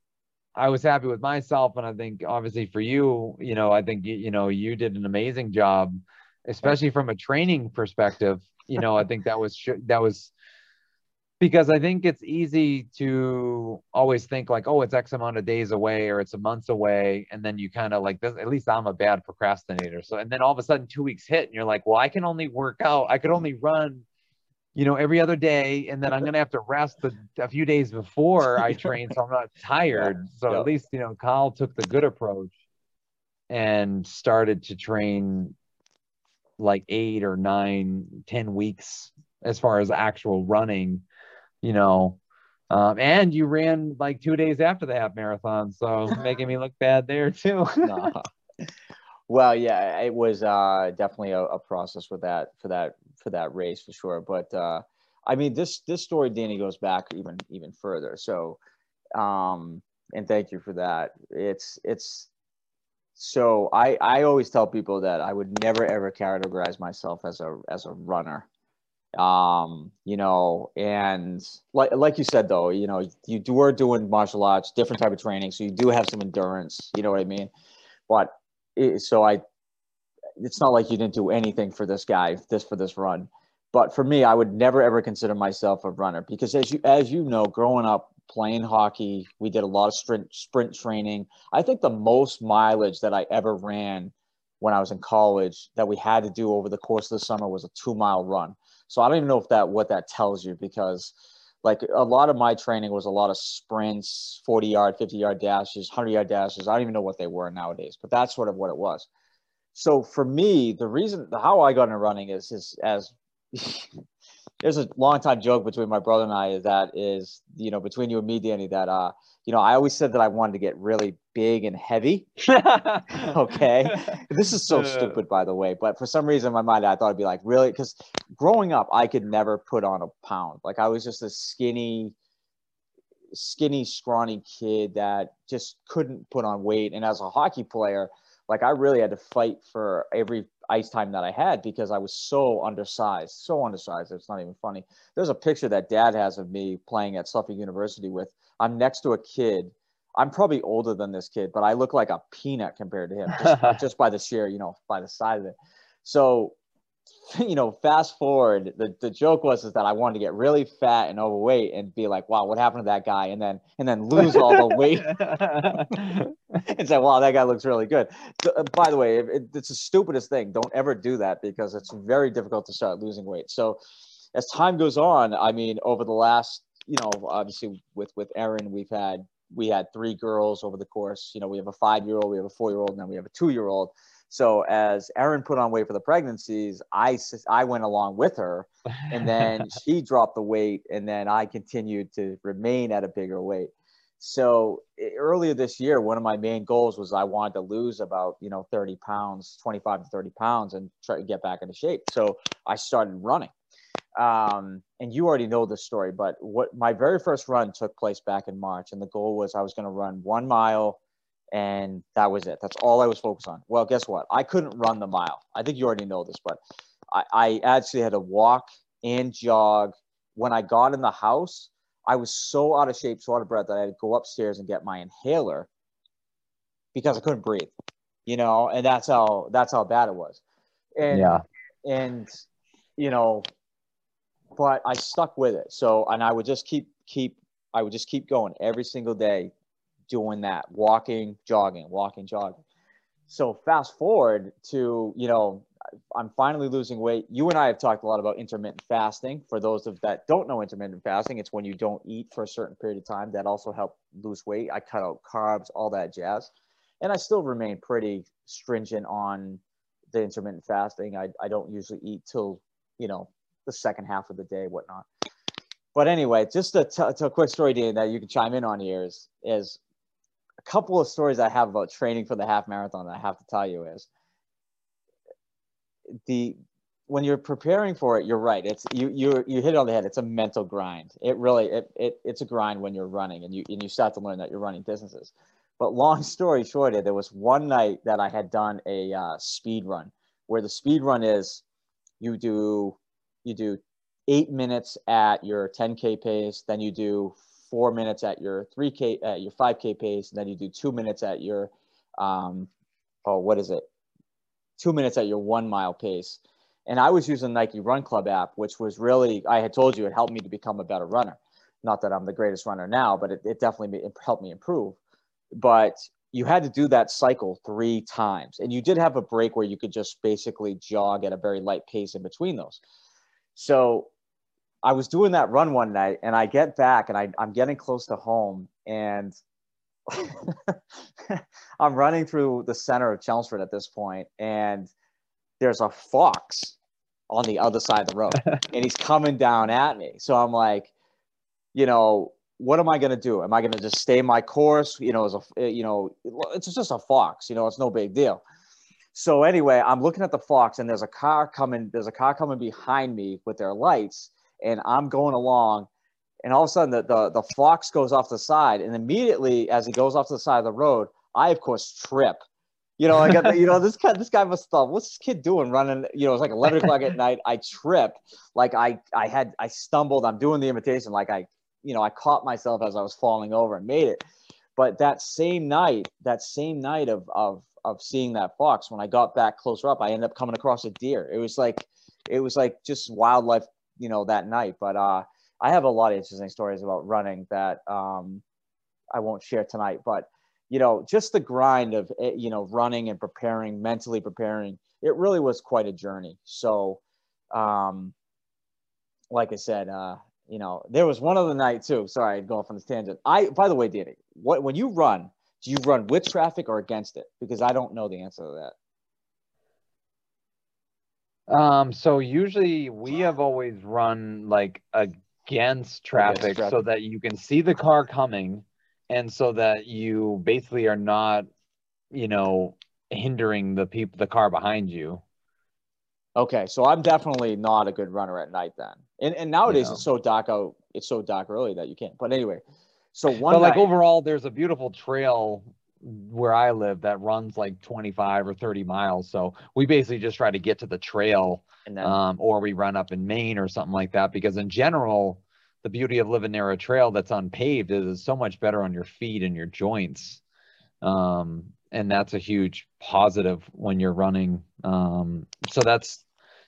I was happy with myself, and I think obviously for you, you know, I think you, you know you did an amazing job, especially from a training perspective. You know, I think that was that was because I think it's easy to always think like, oh, it's X amount of days away or it's a month away, and then you kind of like this. At least I'm a bad procrastinator. So, and then all of a sudden two weeks hit, and you're like, well, I can only work out. I could only run you know, every other day, and then I'm gonna have to rest a, a few days before I train, so I'm not tired. So at least you know, Carl took the good approach and started to train like eight or nine, ten weeks as far as actual running, you know. Um, and you ran like two days after the half marathon, so making me look bad there too. Well, yeah, it was uh, definitely a, a, process with that for that for that race for sure. But uh, I mean, this this story, Danny, goes back even even further. So, um, and thank you for that. It's it's so I I always tell people that I would never ever categorize myself as a as a runner. Um, you know, and like like you said though, you know, you do are doing martial arts, different type of training, so you do have some endurance. You know what I mean? But it, so I, it's not like you didn't do anything for this guy, this for this run. But for me, I would never ever consider myself a runner because as you as you know, growing up playing hockey, we did a lot of sprint sprint training. I think the most mileage that I ever ran when I was in college that we had to do over the course of the summer was a two mile run. So I don't even know if that what that tells you because like a lot of my training was a lot of sprints, 40 yard, 50 yard dashes, 100 yard dashes. I don't even know what they were nowadays, but that's sort of what it was. So for me, the reason how I got into running is is as there's a long time joke between my brother and I that is, you know, between you and me, Danny, that uh, you know, I always said that I wanted to get really big and heavy. okay. This is so stupid, by the way. But for some reason in my mind, I thought it'd be like, really? Because growing up, I could never put on a pound. Like I was just a skinny, skinny, scrawny kid that just couldn't put on weight. And as a hockey player, like I really had to fight for every ice time that I had because I was so undersized, so undersized. It's not even funny. There's a picture that dad has of me playing at Suffolk University with I'm next to a kid. I'm probably older than this kid, but I look like a peanut compared to him just, just by the sheer, you know, by the side of it. So, you know, fast forward, the, the joke was is that I wanted to get really fat and overweight and be like, wow, what happened to that guy? And then and then lose all the weight and say, wow, that guy looks really good. So, uh, by the way, it, it's the stupidest thing. Don't ever do that because it's very difficult to start losing weight. So as time goes on, I mean, over the last you know, obviously with with Erin, we've had we had three girls over the course. You know, we have a five year old, we have a four year old, and then we have a two year old. So as Erin put on weight for the pregnancies, I I went along with her, and then she dropped the weight, and then I continued to remain at a bigger weight. So earlier this year, one of my main goals was I wanted to lose about you know 30 pounds, 25 to 30 pounds, and try to get back into shape. So I started running um, and you already know the story, but what my very first run took place back in March, and the goal was I was going to run one mile, and that was it. That's all I was focused on. Well, guess what? I couldn't run the mile. I think you already know this, but I, I actually had to walk and jog. When I got in the house, I was so out of shape, so out of breath that I had to go upstairs and get my inhaler because I couldn't breathe. You know, and that's how that's how bad it was. And yeah. and you know, but I stuck with it. So, and I would just keep, keep, I would just keep going every single day doing that, walking, jogging, walking, jogging. So fast forward to, you know, I'm finally losing weight. You and I have talked a lot about intermittent fasting. For those of that don't know intermittent fasting, it's when you don't eat for a certain period of time. That also helped lose weight. I cut out carbs, all that jazz, and I still remain pretty stringent on the intermittent fasting. I, I don't usually eat till you know the second half of the day, whatnot. But anyway, just a, t- a quick story, Dan, that you can chime in on here is is couple of stories I have about training for the half marathon that I have to tell you is the when you're preparing for it, you're right. It's you you you hit it on the head. It's a mental grind. It really it, it it's a grind when you're running and you and you start to learn that you're running distances. But long story short, there was one night that I had done a uh, speed run where the speed run is you do you do eight minutes at your 10k pace, then you do four minutes at your 3k at your 5k pace, and then you do two minutes at your um, oh what is it two minutes at your one mile pace. And I was using Nike Run Club app, which was really, I had told you it helped me to become a better runner. Not that I'm the greatest runner now, but it, it definitely helped me improve. But you had to do that cycle three times. And you did have a break where you could just basically jog at a very light pace in between those. So I was doing that run one night and I get back and I, I'm getting close to home and I'm running through the center of Chelmsford at this point, and there's a fox on the other side of the road, and he's coming down at me. So I'm like, you know, what am I going to do? Am I going to just stay my course? You know, as a, you know, it's just a fox. You know, it's no big deal. So anyway, I'm looking at the fox, and there's a car coming. There's a car coming behind me with their lights, and I'm going along and all of a sudden the, the, the fox goes off the side and immediately as he goes off to the side of the road i of course trip you know, like you know, this guy, this guy must thought, what's this kid doing running? You know, it's like 11 o'clock at night. I trip, like I, I had, I stumbled. I'm doing the imitation, like I, you know, I caught myself as I was falling over and made it. But that same night, that same night of of of seeing that fox, when I got back closer up, I ended up coming across a deer. It was like, it was like just wildlife, you know, that night. But uh, I have a lot of interesting stories about running that um, I won't share tonight, but you know, just the grind of eh, you know running and preparing, mentally preparing. It really was quite a journey. So, um, like I said, uh, you know, there was one other night too. Sorry, I'd go off on this tangent. I, by the way, Danny, what when you run, do you run with traffic or against it? Because I don't know the answer to that. Um, so usually we have always run like against traffic, traffic so that you can see the car coming and so that you basically are not you know hindering the people the car behind you. Okay so i'm definitely not a good runner at night then. And, and nowadays it's so dark out it's so dark early that you can't. But anyway so one but like overall there's a beautiful trail where i live that runs like 25 or 30 miles so we basically just try to get to the trail then, um, or we run up in Maine or something like that. Because in general, the beauty of living near a trail that's unpaved is so much better on your feet and your joints. Um, and that's a huge positive when you're running. Um, so that's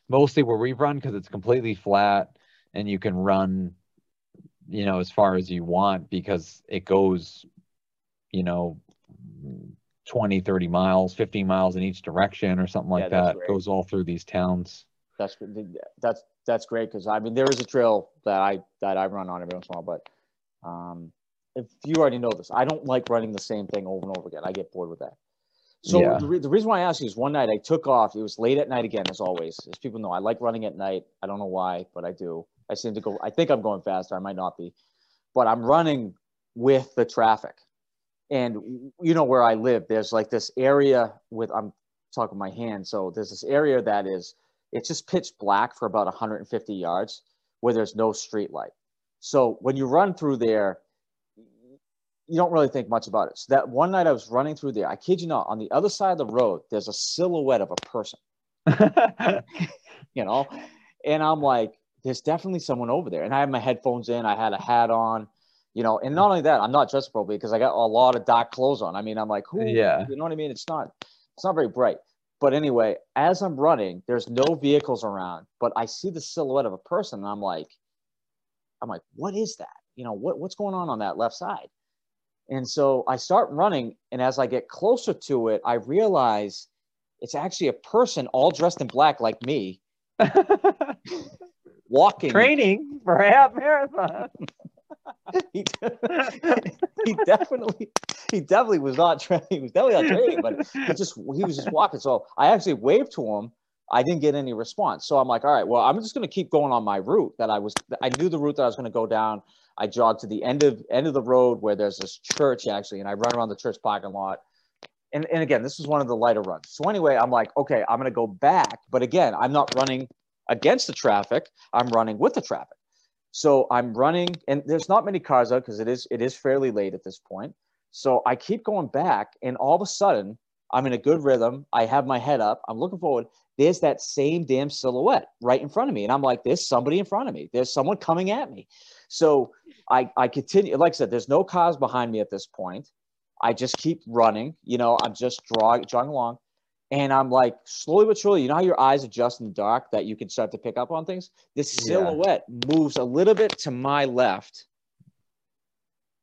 mostly where we run because it's completely flat and you can run, you know, as far as you want because it goes, you know, 20, 30 miles, 15 miles in each direction or something like yeah, that. Great. Goes all through these towns that's that's that's great because I mean there is a trail that I that I run on every once in a while, but um, if you already know this, I don't like running the same thing over and over again. I get bored with that. So yeah. the, re- the, reason why I asked you is one night I took off. It was late at night again, as always. As people know, I like running at night. I don't know why, but I do. I seem to go. I think I'm going faster. I might not be, but I'm running with the traffic. And you know where I live, there's like this area with I'm talking my hand. So there's this area that is it's just pitch black for about 150 yards where there's no street light. So when you run through there, you don't really think much about it. So that one night I was running through there, I kid you not, on the other side of the road, there's a silhouette of a person. you know, and I'm like, there's definitely someone over there. And I had my headphones in, I had a hat on, you know, and not only that, I'm not dressed appropriately because I got a lot of dark clothes on. I mean, I'm like, who, yeah, you know what I mean? It's not, it's not very bright. But anyway, as I'm running, there's no vehicles around, but I see the silhouette of a person, and I'm like, I'm like, what is that? You know, what, what's going on on that left side? And so I start running, and as I get closer to it, I realize it's actually a person all dressed in black like me walking training for a half marathon. he, he definitely he definitely was not training. He was definitely not training, but he just he was just walking. So I actually waved to him. I didn't get any response. So I'm like, all right, well, I'm just gonna keep going on my route that I was I knew the route that I was gonna go down. I jogged to the end of end of the road where there's this church actually, and I run around the church parking lot. And, and again, this is one of the lighter runs. So anyway, I'm like, okay, I'm gonna go back, but again, I'm not running against the traffic. I'm running with the traffic. So I'm running, and there's not many cars out because it is it is fairly late at this point. So I keep going back, and all of a sudden, I'm in a good rhythm. I have my head up. I'm looking forward. There's that same damn silhouette right in front of me, and I'm like, "There's somebody in front of me. There's someone coming at me." So I I continue. Like I said, there's no cars behind me at this point. I just keep running. You know, I'm just drawing, drawing along. And I'm like, slowly but surely, you know how your eyes adjust in the dark that you can start to pick up on things? This silhouette yeah. moves a little bit to my left.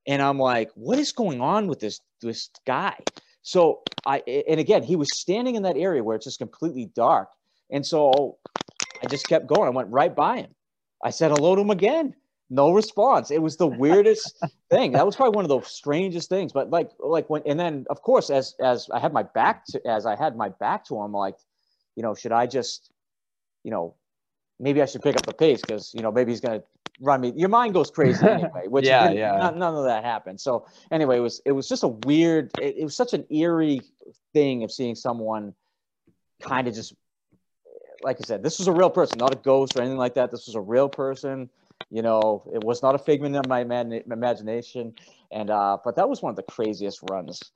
And I'm like, what is going on with this this guy? So I and again, he was standing in that area where it's just completely dark. And so I just kept going. I went right by him. I said hello to him again no response. It was the weirdest thing. That was probably one of the strangest things. But like, like when, and then of course, as as I had my back to, as I had my back to him, like, you know, should I just, you know, maybe I should pick up the pace because you know maybe he's gonna run me. Your mind goes crazy anyway. Which yeah, yeah. None, none, of that happened. So anyway, it was it was just a weird. It, it was such an eerie thing of seeing someone kind of just like I said, this was a real person, not a ghost or anything like that. This was a real person you know, it was not a figment of my man- imagination. And uh, but that was one of the craziest runs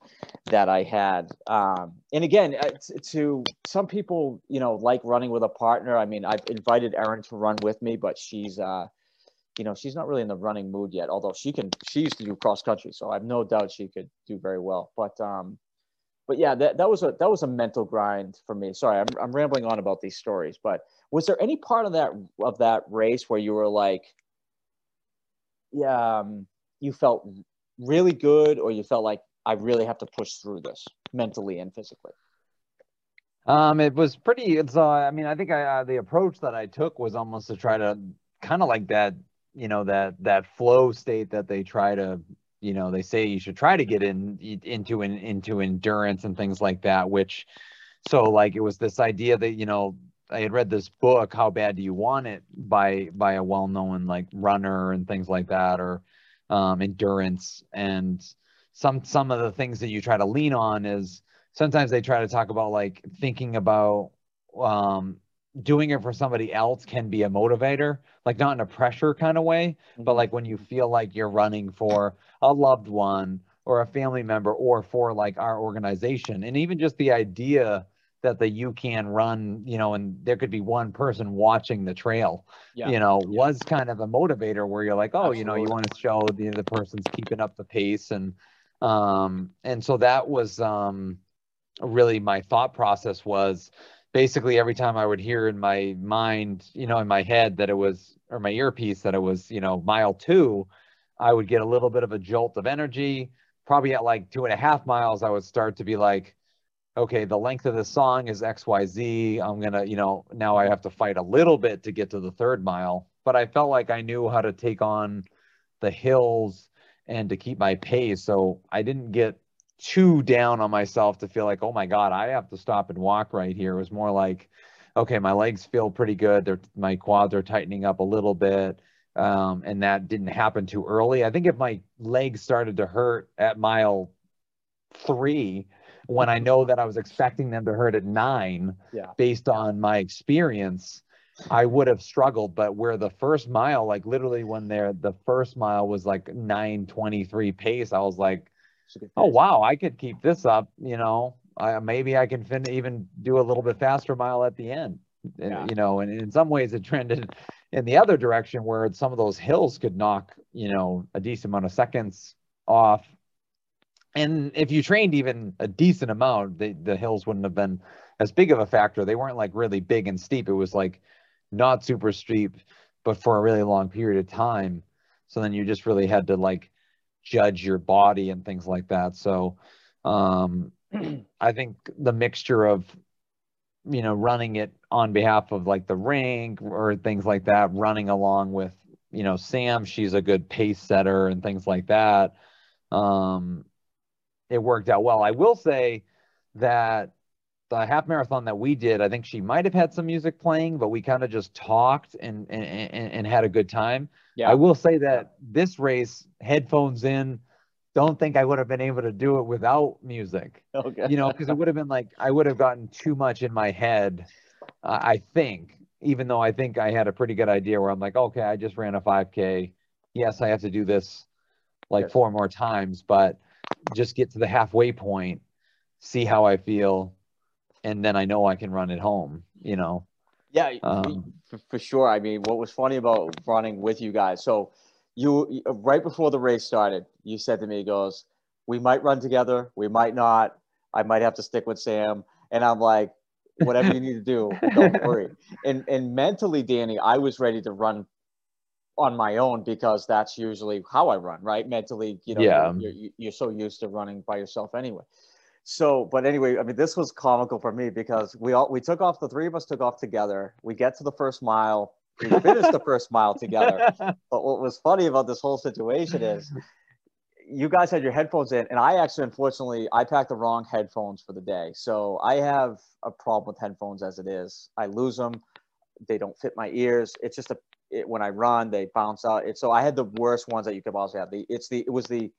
that I had. Um, and again, uh, t- to some people, you know, like running with a partner. I mean, I've invited Erin to run with me, but she's, uh, you know, she's not really in the running mood yet. Although she can, she used to do cross country, so I have no doubt she could do very well. But um, but yeah, that, that was a that was a mental grind for me. Sorry, I'm I'm rambling on about these stories, but was there any part of that of that race where you were like, yeah, um, you felt really good, or you felt like I really have to push through this mentally and physically? Um, it was pretty. It's. Uh, I mean, I think I uh, the approach that I took was almost to try to kind of like that. You know that that flow state that they try to. You know, they say you should try to get in into an into endurance and things like that. Which, so like it was this idea that you know I had read this book, How Bad Do You Want It, by by a well-known like runner and things like that, or um, endurance. And some some of the things that you try to lean on is sometimes they try to talk about like thinking about um, doing it for somebody else can be a motivator, like not in a pressure kind of way, mm-hmm. but like when you feel like you're running for a loved one or a family member or for like our organization, and even just the idea that the you can run, you know, and there could be one person watching the trail, yeah. you know, yeah. was kind of a motivator where you're like, oh, Absolutely. you know, you want to show the the person's keeping up the pace and um and so that was um really my thought process was basically every time I would hear in my mind, you know, in my head that it was or my earpiece that it was, you know, mile two, I would get a little bit of a jolt of energy. Probably at like two and a half miles, I would start to be like, okay, the length of the song is XYZ. I'm going to, you know, now I have to fight a little bit to get to the third mile. But I felt like I knew how to take on the hills and to keep my pace. So I didn't get too down on myself to feel like, oh my God, I have to stop and walk right here. It was more like, okay, my legs feel pretty good. They're, my quads are tightening up a little bit. Um, and that didn't happen too early. I think if my legs started to hurt at mile three, when I know that I was expecting them to hurt at nine yeah. based on my experience, I would have struggled. But where the first mile, like literally when they're the first mile was like 923 pace, I was like, oh wow, I could keep this up, you know. I, maybe I can fin- even do a little bit faster mile at the end. Yeah. You know, and in some ways it trended in the other direction where some of those hills could knock, you know, a decent amount of seconds off and if you trained even a decent amount, the the hills wouldn't have been as big of a factor. They weren't like really big and steep. It was like not super steep, but for a really long period of time. So then you just really had to like judge your body and things like that. So um, I think the mixture of you know, running it on behalf of like the rink or things like that, running along with, you know, Sam, she's a good pace setter and things like that. Um, it worked out well. I will say that the half marathon that we did, I think she might have had some music playing, but we kind of just talked and, and and had a good time. Yeah. I will say that this race, headphones in, don't think I would have been able to do it without music. Okay. You know, because it would have been like I would have gotten too much in my head. Uh, I think, even though I think I had a pretty good idea where I'm like, okay, I just ran a 5K. Yes, I have to do this like yes. four more times, but just get to the halfway point, see how I feel, and then I know I can run it home. You know. Yeah, um, for, sure. I mean, what was funny about running with you guys? So you right before the race started, you said to me, he goes, "We might run together, we might not. I might have to stick with Sam." And I'm like, "Whatever you need to do, don't worry." And and mentally, Danny, I was ready to run on my own because that's usually how I run, right? Mentally, you know, yeah. you're, you're so used to running by yourself anyway. So, but anyway, I mean, this was comical for me because we all we took off. The three of us took off together. We get to the first mile we finished the first mile together. But what was funny about this whole situation is you guys had your headphones in, and I actually, unfortunately, I packed the wrong headphones for the day. So I have a problem with headphones as it is. I lose them. They don't fit my ears. It's just a it, when I run, they bounce out. It, so I had the worst ones that you could possibly have. The it's the it was the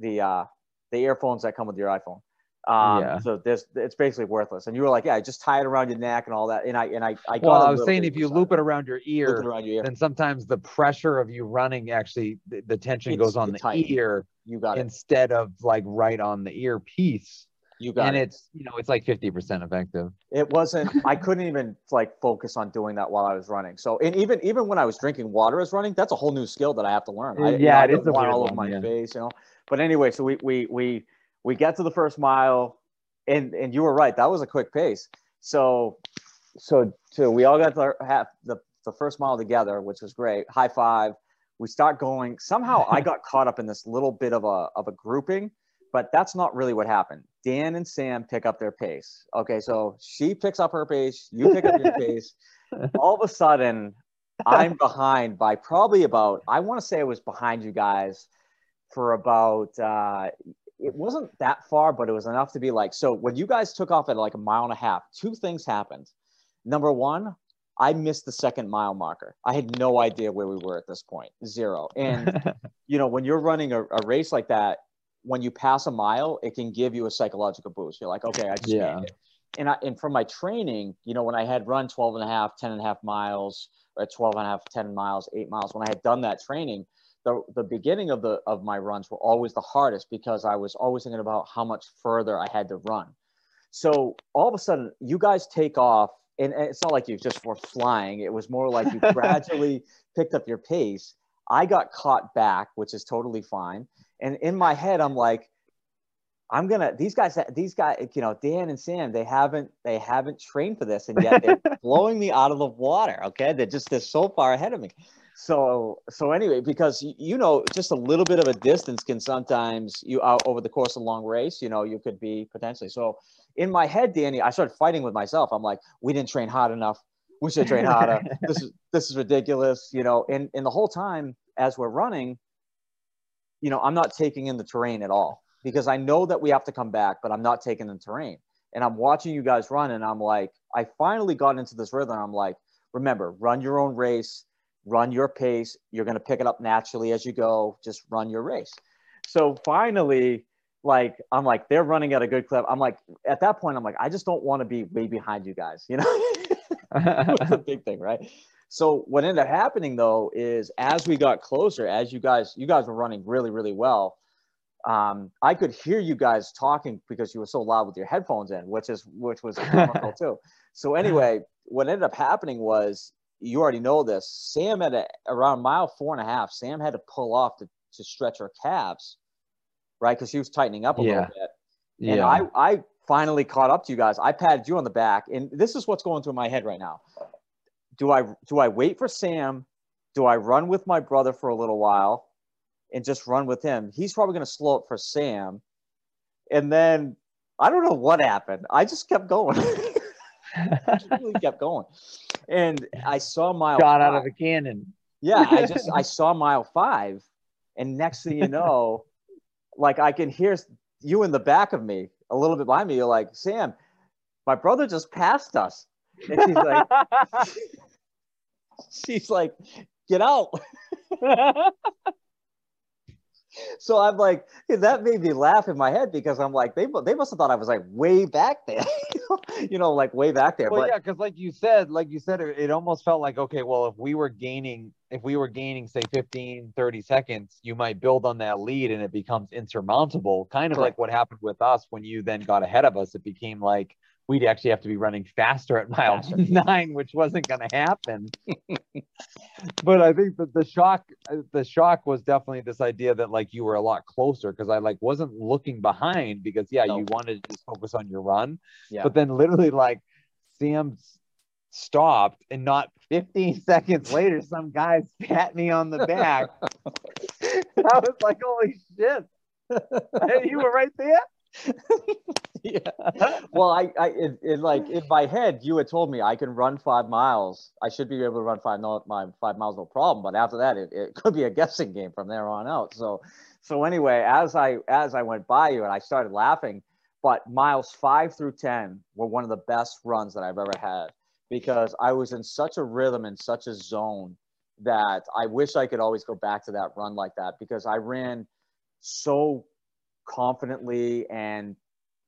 the uh the earphones that come with your iPhone. Um, yeah. So this it's basically worthless. And you were like, yeah, just tie it around your neck and all that. And I and I I well, I was saying if you loop it around your ear, around your ear, then sometimes the pressure of you running actually the, the tension it's, goes on the tight. ear. You got instead of like right on the earpiece. You got and it. it's you know it's like 50% effective. It wasn't I couldn't even like focus on doing that while I was running. So and even even when I was drinking water as running, that's a whole new skill that I have to learn. I, yeah, you know, it is all over my yeah. face, you know. But anyway, so we we we we get to the first mile and and you were right that was a quick pace. So so so we all got the half the, the first mile together which was great. High five. We start going. Somehow i got caught up in this little bit of a of a grouping but that's not really what happened. Dan and sam pick up their pace. Okay so she picks up her pace you pick up your pace. All of a sudden i'm behind by probably about i want to say i was behind you guys for about uh, it wasn't that far, but it was enough to be like, so when you guys took off at like a mile and a half, two things happened. Number one, I missed the second mile marker. I had no idea where we were at this point, zero. And, you know, when you're running a, a, race like that, when you pass a mile, it can give you a psychological boost. You're like, okay, I just yeah. made it. And, I, and from my training, you know, when I had run 12 and a half, 10 and a half miles, or 12 and a half, 10 miles, eight miles, when I had done that training, the, the beginning of the of my runs were always the hardest because I was always thinking about how much further I had to run. So all of a sudden, you guys take off, and, and it's not like you just were flying. It was more like you gradually picked up your pace. I got caught back, which is totally fine. And in my head, I'm like, I'm gonna these guys these guys you know Dan and Sam they haven't they haven't trained for this and yet they're blowing me out of the water okay they're just they're so far ahead of me so so anyway because you know just a little bit of a distance can sometimes you out over the course of a long race you know you could be potentially. So in my head danny i started fighting with myself. I'm like we didn't train hard enough. We should train harder. This is this is ridiculous you know? And and the whole time as we're running you know i'm not taking in the terrain at all because i know that we have to come back but i'm not taking the terrain. And i'm watching you guys run and i'm like i finally got into this rhythm. I'm like remember run your own race run your pace. You're going to pick it up naturally as you go. Just run your race. So finally, like I'm like they're running at a good clip. I'm like at that point, I'm like I just don't want to be way behind you guys. You know, it's a big thing, right? So what ended up happening though is as we got closer, as you guys you guys were running really really well. Um, I could hear you guys talking because you were so loud with your headphones in, which is which was comical too. So anyway, what ended up happening was you already know this. Sam had a, around mile four and a half. Sam had to pull off to, to stretch her calves, right? Because she was tightening up a yeah. little bit. And yeah. I, I finally caught up to you guys. I patted you on the back, and this is what's going through my head right now. Do I do I wait for Sam? Do I run with my brother for a little while, and just run with him? He's probably going to slow up for Sam, and then I don't know what happened. I just kept going. we kept going. And I saw mile Shot out of a cannon. Yeah, I just I saw mile five, and next thing you know, like I can hear you in the back of me, a little bit behind me. You're like, Sam, my brother just passed us, and she's like, she's like, get out. So I'm like, that made me laugh in my head because I'm like, they they must have thought I was like way back there, you know, like way back there. Well, but yeah, because like you said, like you said, it, it almost felt like okay, well, if we were gaining, if we were gaining, say 15, 30 seconds, you might build on that lead and it becomes insurmountable. Kind of Correct. like what happened with us when you then got ahead of us. It became like we'd actually have to be running faster at mile nine, which wasn't going to happen. but I think that the shock, uh, the shock was definitely this idea that like you were a lot closer because I like wasn't looking behind because yeah, No. you wanted to just focus on your run, yeah, but then literally like Sam stopped and not 15 seconds later, some guy pat me on the back. I was like, holy shit. you were right there. Yeah. Well, I, I, in, in like in my head, you had told me I can run five miles. I should be able to run five, no, my five miles, no problem. But after that, it, it could be a guessing game from there on out. So, so anyway, as I as I went by you and I started laughing, but miles five through ten were one of the best runs that I've ever had because I was in such a rhythm and such a zone that I wish I could always go back to that run like that because I ran so confidently and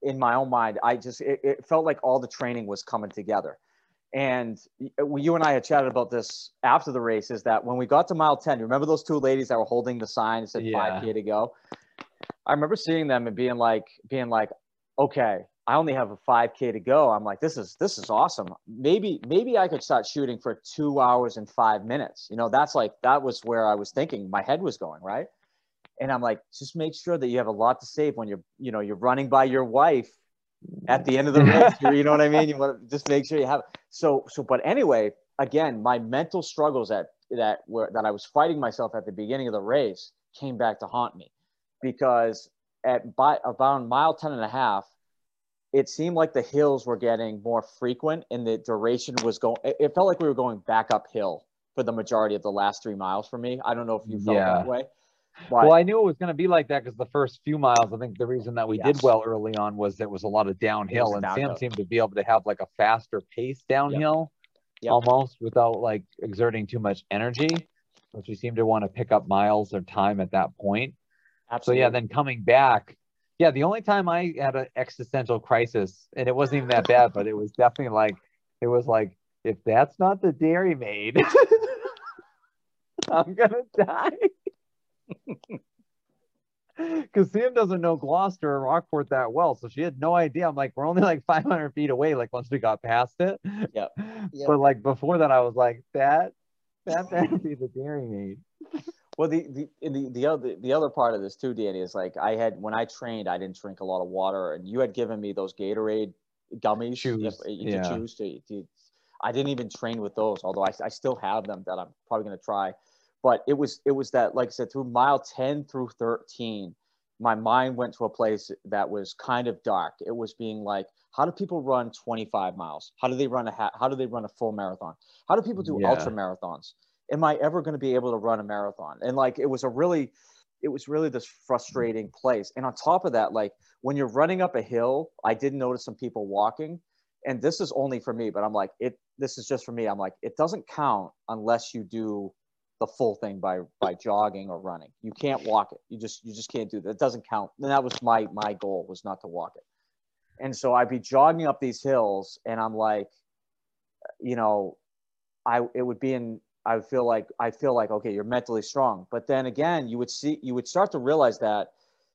in my own mind i just it, it felt like all the training was coming together. And you and i had chatted about this after the race is that when we got to mile 10 remember those two ladies that were holding the sign that said Yeah. 5k to go? I remember seeing them and being like being like okay i only have a 5k to go. I'm like this is this is awesome. Maybe maybe i could start shooting for two hours and five minutes. You know that's like that was where i was thinking my head was going right and i'm like just make sure that you have a lot to save when you're you know you're running by your wife at the end of the race you know what i mean? You want to just make sure you have so so but anyway again my mental struggles that that were that i was fighting myself at the beginning of the race came back to haunt me. Because at by about mile 10 and a half it seemed like the hills were getting more frequent and the duration was going it, it felt like we were going back uphill for the majority of the last three miles for me. I don't know if you felt Yeah. that way but Well, I knew it was going to be like that because the first few miles, I think the reason that we Yes. did well early on was there was a lot of downhill, and downhill. Sam seemed to be able to have like a faster pace downhill, Yep. almost without like exerting too much energy. So she seemed to want to pick up miles or time at that point. So absolutely yeah, then coming back, yeah, the only time I had an existential crisis, and it wasn't even that bad, but it was definitely like it was like if that's not the Dairy Maid, I'm gonna die. Because Sam doesn't know Gloucester or Rockport that well, so she had no idea. I'm like, we're only like 500 feet away. Like once we got past it, yeah. Yep. But like before that, I was like, that that better be the Dairy Maid. Well, the the the the other the other part of this too, Danny, is like I had when I trained, I didn't drink a lot of water, and you had given me those Gatorade gummies Chews, if- you yeah. choose to, to. I didn't even train with those, although I, I still have them that I'm probably going to try. But it was it was that like I said through mile ten through thirteen, my mind went to a place that was kind of dark. It was being like, how do people run 25 miles? How do they run a ha- how do they run a full marathon? How do people do Yeah. ultra marathons? Am I ever going to be able to run a marathon? And like it was a really it was really this frustrating place. And on top of that, like when you're running up a hill, I did notice some people walking. And this is only for me, but I'm like, it this is just for me. I'm like, it doesn't count unless you do the full thing by by jogging or running. You can't walk it. You just you just can't do that. It doesn't count. And that was my my goal was not to walk it. And so I'd be jogging up these hills and I'm like, you know, I it would be in I would feel like I feel like okay, you're mentally strong. But then again, you would see you would start to realize that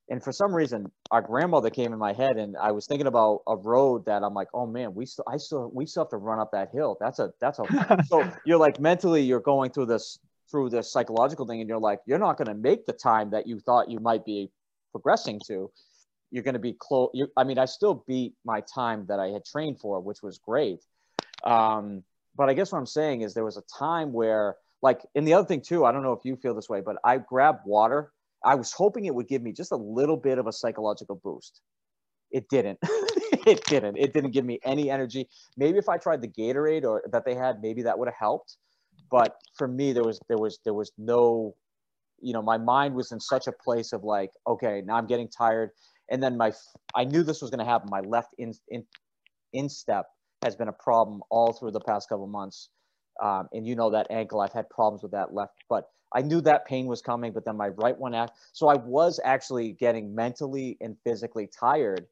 and for some reason our grandmother came in my head and I was thinking about a road that I'm like, oh man, we still I still we still have to run up that hill. That's a that's a so you're like mentally you're going through this through the psychological thing and you're like you're not going to make the time that you thought you might be progressing to you're going to be close i mean i still beat my time that i had trained for which was great um, but i guess what i'm saying is there was a time where like and the other thing too i don't know if you feel this way but i grabbed water i was hoping it would give me just a little bit of a psychological boost it didn't it didn't. It didn't give me any energy. Maybe if I tried the Gatorade or that they had, maybe that would have helped. But for me, there was there was there was no, you know, my mind was in such a place of like, okay, now I'm getting tired. And then my, I knew this was going to happen. My left in, in instep has been a problem all through the past couple months. Um, and you know that ankle, I've had problems with that left, but I knew that pain was coming, but then my right one act. So I was actually getting mentally and physically tired.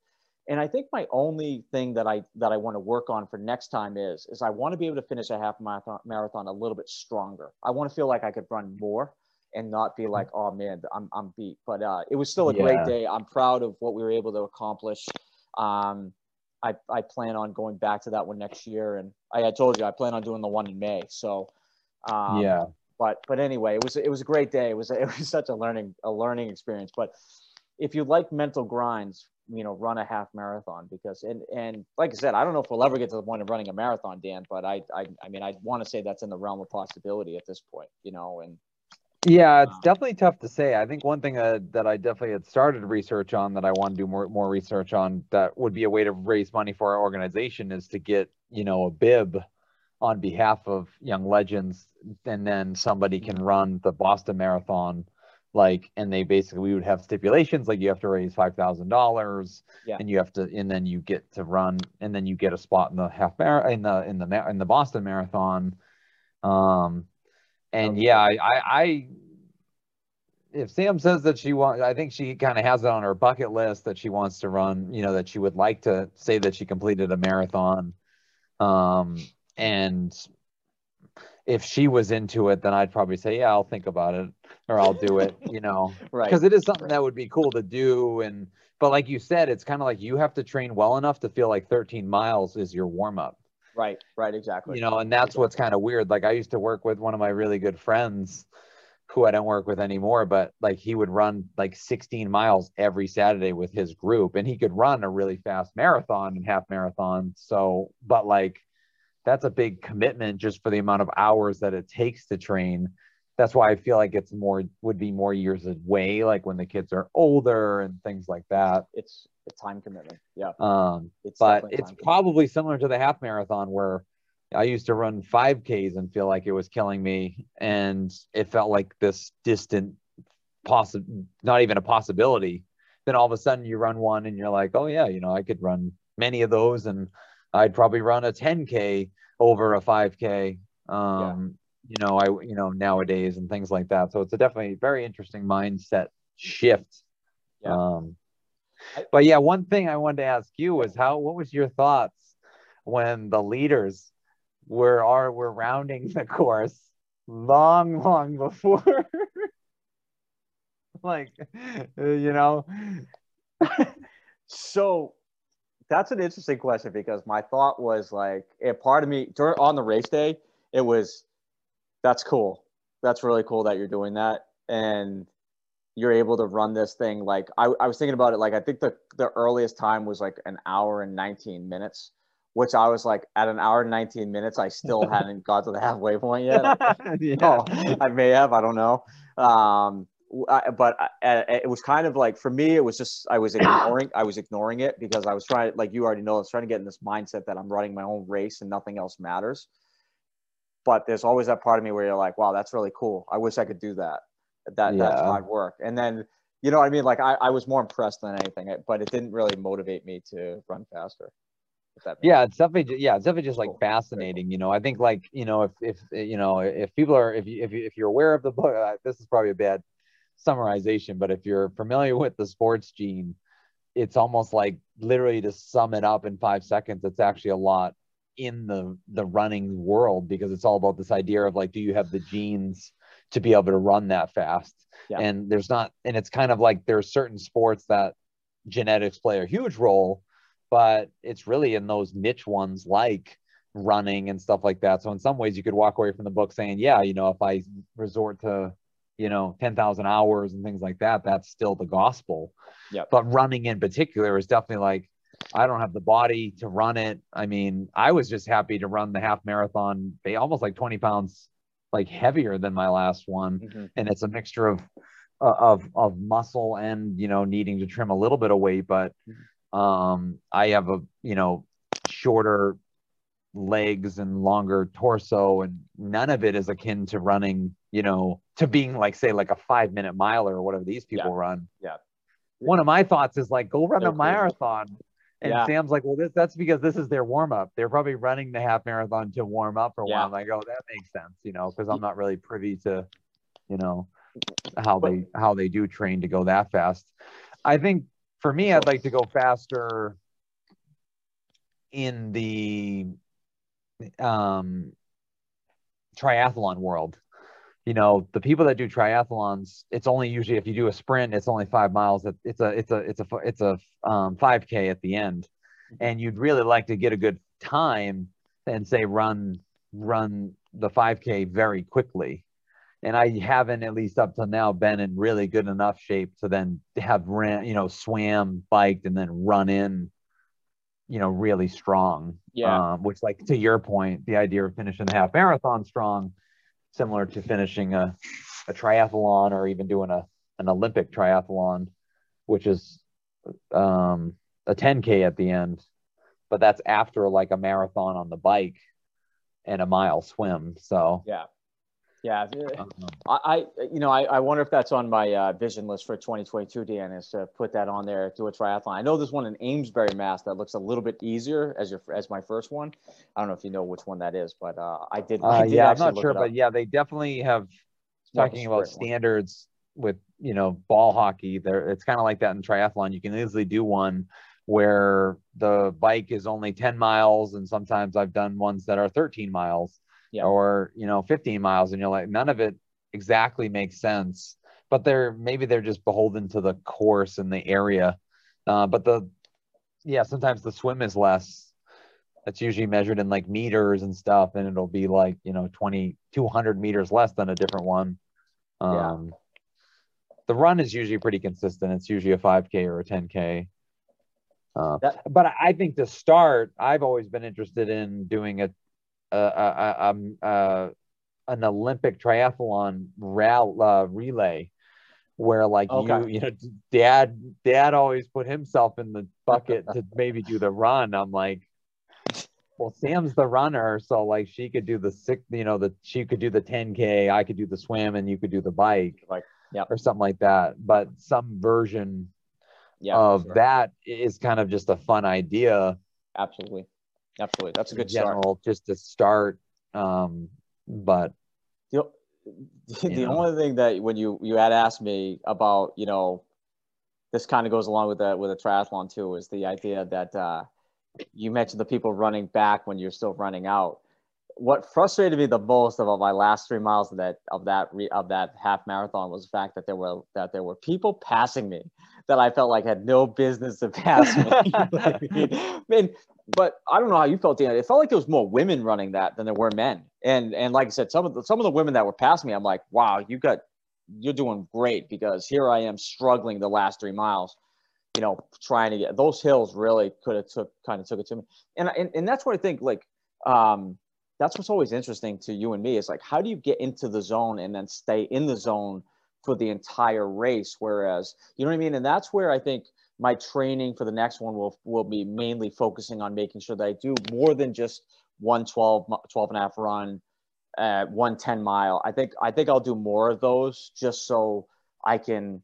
And I think my only thing that I that I want to work on for next time is is I want to be able to finish a half marathon marathon a little bit stronger. I want to feel like I could run more and not be like, oh man, I'm I'm beat. But uh, it was still a yeah. great day. I'm proud of what we were able to accomplish. Um, I, I plan on going back to that one next year. And I had told you I plan on doing the one in May. So um, yeah. But but anyway, it was it was a great day. It was it was such a learning a learning experience. But if you like mental grinds, you know, run a half marathon because and and like I said, I don't know if we'll ever get to the point of running a marathon, Dan. But I I I mean, I want to say that's in the realm of possibility at this point. You know, and yeah, it's um, definitely tough to say. I think one thing uh, that I definitely had started research on that I want to do more more research on that would be a way to raise money for our organization is to get you know a bib on behalf of young legends, and then somebody can mm-hmm. run the Boston Marathon, like, and they basically we would have stipulations like you have to raise five thousand dollars, and you have to, and then you get to run, and then you get a spot in the half mar in the in the in the Boston Marathon. Um, and okay. yeah, I, I, I, if Sam says that she wants, I think she kind of has it on her bucket list that she wants to run. You know, that she would like to say that she completed a marathon. Um, and if she was into it, then I'd probably say, yeah, I'll think about it or I'll do it. You know, right? Because it is something that would be cool to do. And but like you said, it's kind of like you have to train well enough to feel like 13 miles is your warm up. Right, right, exactly. You know, and that's what's kind of weird. Like I used to work with one of my really good friends who I don't work with anymore, but like he would run like 16 miles every Saturday with his group and he could run a really fast marathon and half marathon. So, but like that's a big commitment just for the amount of hours that it takes to train. That's why I feel like it's more would be more years away, like when the kids are older and things like that. It's a time commitment. Yeah. Um, it's but it's probably similar to the half marathon where I used to run 5Ks and feel like it was killing me. And it felt like this distant, possible, not even a possibility. Then all of a sudden you run one and you're like, oh, yeah, you know, I could run many of those and I'd probably run a 10K over a 5K. Um, yeah. You know, I, you know, nowadays and things like that. So it's a definitely very interesting mindset shift. Yeah. Um, but yeah, one thing I wanted to ask you was how what was your thoughts when the leaders were are were rounding the course long, long before like you know so that's an interesting question because my thought was like a part of me during on the race day it was that's cool. That's really cool that you're doing that and you're able to run this thing. Like I, I was thinking about it like i think the the earliest time was like an hour and 19 minutes which i was like at an hour and 19 minutes i still hadn't got to the halfway point yet. Yeah. oh, i may have i don't know. Um I, but I, it was kind of like for me it was just i was ignoring i was ignoring it because i was trying like you already know i was trying to get in this mindset that i'm running my own race and nothing else matters but there's always that part of me where you're like wow that's really cool i wish i could do that that yeah. that's hard work. And then you know what I mean? Like I, I was more impressed than anything, but it didn't really motivate me to run faster. Yeah, it's definitely yeah, it's definitely just like fascinating. You know, I think like you know if if you know if people are if you if, you, if you're aware of the book, uh, this is probably a bad summarization, but if you're familiar with the sports gene, it's almost like literally to sum it up in five seconds. It's actually a lot in the the running world because it's all about this idea of like, do you have the genes to be able to run that fast. Yeah. And there's not, and it's kind of like there's certain sports that genetics play a huge role, but it's really in those niche ones like running and stuff like that. So in some ways, you could walk away from the book saying, yeah, you know, if I resort to, you know, 10,000 hours and things like that, that's still the gospel. Yeah. But running in particular is definitely like, I don't have the body to run it. I mean, I was just happy to run the half marathon, almost like 20 pounds like heavier than my last one, mm-hmm. and it's a mixture of uh, of of muscle and you know needing to trim a little bit of weight. But mm-hmm. Um, I have a you know shorter legs and longer torso, and none of it is akin to running. You know, to being like say like a five minute miler or whatever these people Yeah. run. Yeah. One of my thoughts is like go run They're a marathon. And Yeah. Sam's like, well, this, that's because this is their warm up. They're probably running the half marathon to warm up for a Yeah. while. I'm like, oh, that makes sense, you know, because I'm not really privy to, you know, how they how they do train to go that fast. I think for me, I'd like to go faster in the um, triathlon world. You know, the people that do triathlons, it's only usually if you do a sprint, it's only five miles. It's a it's a it's a it's a um, 5k at the end, and you'd really like to get a good time and say run run the 5k very quickly. And I haven't, at least up to now, been in really good enough shape to then have ran, you know, swam, biked, and then run in, you know, really strong. Yeah. Um, which, like to your point, the idea of finishing the half marathon strong, similar to finishing a, a triathlon or even doing a an Olympic triathlon, which is um, a 10k at the end, but that's after like a marathon on the bike and a mile swim. So. Yeah. Yeah. um, I, I you know, I, I wonder if that's on my uh, vision list for 2022, Dan, is to put that on there, do a triathlon. I know there's one in Amesbury, Mass, that looks a little bit easier as your as my first one. I don't know if you know which one that is, but uh, I did. I Uh, did yeah, I'm not sure, but yeah, they definitely have It's more of a talking about sprint one. standards with you know ball hockey. There, it's kind of like that in triathlon. You can easily do one where the bike is only 10 miles, and sometimes I've done ones that are 13 miles Yeah. or you know 15 miles, and you're like, none of it exactly makes sense. But they're maybe they're just beholden to the course and the area. Uh, but the yeah, sometimes the swim is less that's usually measured in like meters and stuff and it'll be like you know 20 200 meters less than a different one um Yeah. the run is usually pretty consistent it's usually a 5k or a 10k uh, That- but i think to start i've always been interested in doing a, a, a, a, um, uh, an olympic triathlon rally, uh, relay where like you Okay. you know dad dad always put himself in the bucket to maybe do the run i'm like well sam's the runner so like she could do the six you know the she could do the 10k i could do the swim and you could do the bike Like, yep. or something like that but some version Yeah. of sure. that is kind of just a fun idea Absolutely. Absolutely. That's a good start. general just to start um but The, the only thing that when you you had asked me about, you know, this kind of goes along with that with a triathlon too, is the idea that uh, you mentioned the people running back when you're still running out. What frustrated me the most about my last three miles of that of that re, of that half marathon was the fact that there were that there were people passing me that I felt like had no business to pass me. I mean, but I don't know how you felt, Dan. It felt like there was more women running that than there were men. And and like I said, some of the some of the women that were past me, I'm like, wow, you got you're doing great because here I am struggling the last three miles, you know, trying to get those hills really could have took kind of took it to me. And and, and that's what I think like um that's what's always interesting to you and me is like how do you get into the zone and then stay in the zone for the entire race whereas you know what i mean and that's where i think my training for the next one will will be mainly focusing on making sure that i do more than just one 12 12 and a half run uh one 10 mile i think i think i'll do more of those just so i can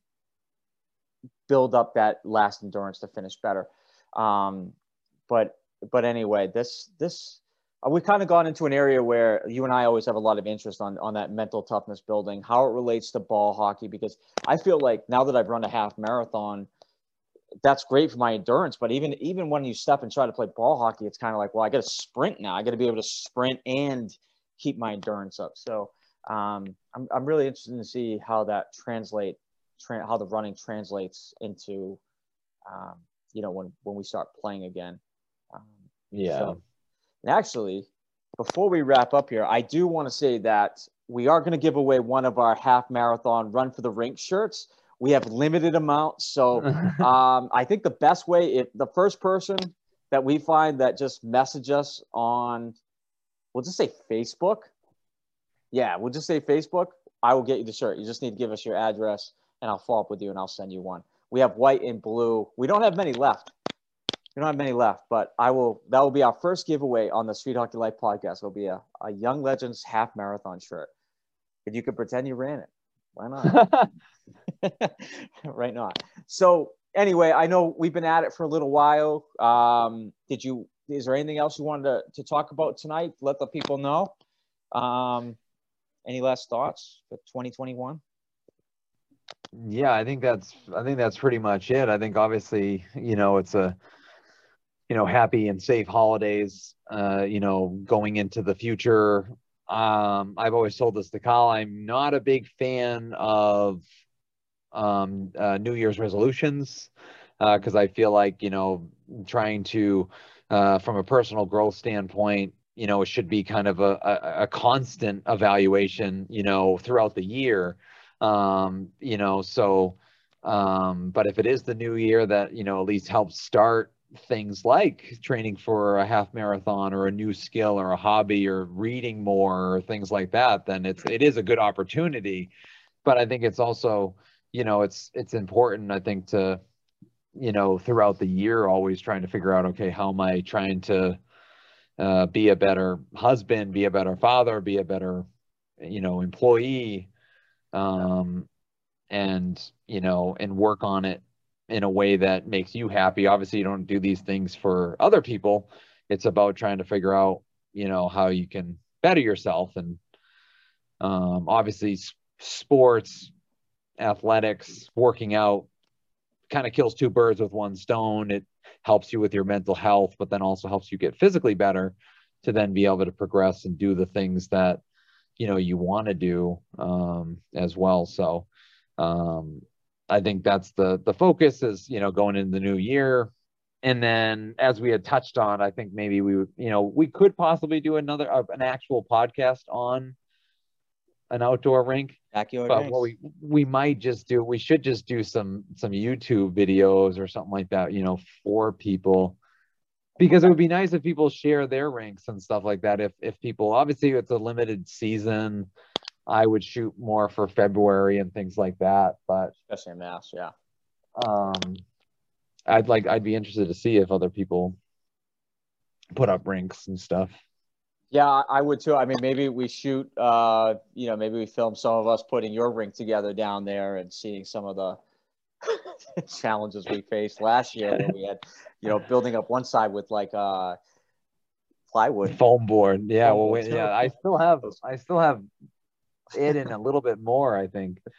build up that last endurance to finish better um but but anyway this this uh, we've kind of gone into an area where you and I always have a lot of interest on on that mental toughness building, how it relates to ball hockey. Because I feel like now that I've run a half marathon, that's great for my endurance. But even even when you step and try to play ball hockey, it's kind of like, well, I got to sprint now. I got to be able to sprint and keep my endurance up. So um, I'm I'm really interested to see how that translate, tra- how the running translates into, um, you know, when when we start playing again. Um, yeah so- and actually, before we wrap up here, I do want to say that we are going to give away one of our half marathon run for the rink shirts. We have limited amounts, so um, I think the best way if the first person that we find that just message us on, we'll just say Facebook. Yeah, we'll just say Facebook. I will get you the shirt. You just need to give us your address, and I'll follow up with you, and I'll send you one. We have white and blue. We don't have many left. we don't have many left, but I will. That will be our first giveaway on the Street Hockey Life podcast. It'll be a, a Young Legends half marathon shirt. If you could pretend you ran it, why not? right not. So anyway, I know we've been at it for a little while. Um, did you? Is there anything else you wanted to, to talk about tonight? Let the people know. Um, any last thoughts for 2021? Yeah, I think that's I think that's pretty much it. I think obviously, you know, it's a you know, happy and safe holidays, uh, you know, going into the future. Um, I've always told this to Carl, I'm not a big fan of um, uh, New Year's resolutions uh, because uh, I feel like, you know, trying to, uh, from a personal growth standpoint, you know, it should be kind of a, a, a constant evaluation, you know, throughout the year. Um, you know, so, um, but if it is the new year that, you know, at least helps start things like training for a half marathon or a new skill or a hobby or reading more or things like that, then it's it is a good opportunity. But I think it's also, you know, it's it's important, I think, to, you know, throughout the year always trying to figure out, okay, how am I trying to uh, be a better husband, be a better father, be a better, you know, employee, um, and you know, and work on it in a way that makes you happy. Obviously, you don't do these things for other people. It's about trying to figure out, you know, how you can better yourself. And um, obviously, sports, athletics, working out kind of kills two birds with one stone. It helps you with your mental health, but then also helps you get physically better to then be able to progress and do the things that you know you want to do um, as well. So um, I think that's the the focus is you know going into the new year, and then as we had touched on, I think maybe we you know we could possibly do another uh, an actual podcast on an outdoor rink. Backyard but what we we might just do we should just do some some YouTube videos or something like that, you know, for people because it would be nice if people share their rinks and stuff like that. If if people obviously it's a limited season, I would shoot more for February and things like that. But especially in Mass, yeah. Um, I'd like I'd be interested to see if other people put up rinks and stuff. Yeah, I would too. I mean, maybe we shoot. Uh, you know, maybe we film some of us putting your rink together down there and seeing some of the challenges we faced last year when we had, you know, building up one side with like uh plywood foam board. Yeah, foam well, board yeah, I still have I still have it in a little bit more, I think.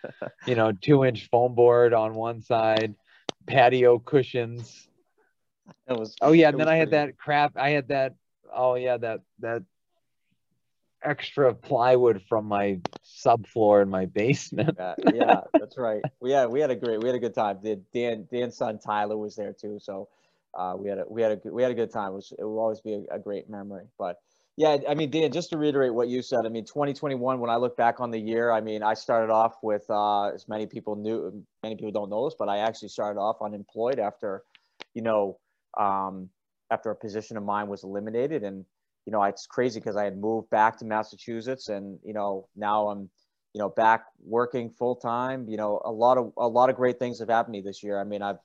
You know, two inch foam board on one side, patio cushions. It was oh yeah, and then I had that crap. I had that oh yeah, that that extra plywood from my subfloor in my basement. yeah, yeah, that's right. We had we had a great we had a good time. Dan Dan's son Tyler was there too, so uh, we had a we had a we had a good time. It, was, it will always be a, a great memory. But yeah, I mean, Dan, just to reiterate what you said, I mean, 2021, when I look back on the year, I mean, I started off with, uh, as many people knew, many people don't know this, but I actually started off unemployed after, you know, um, after a position of mine was eliminated. And, you know, it's crazy because I had moved back to Massachusetts and, you know, now I'm, you know, back working full time. You know, a lot of, a lot of great things have happened to me this year. I mean, I've,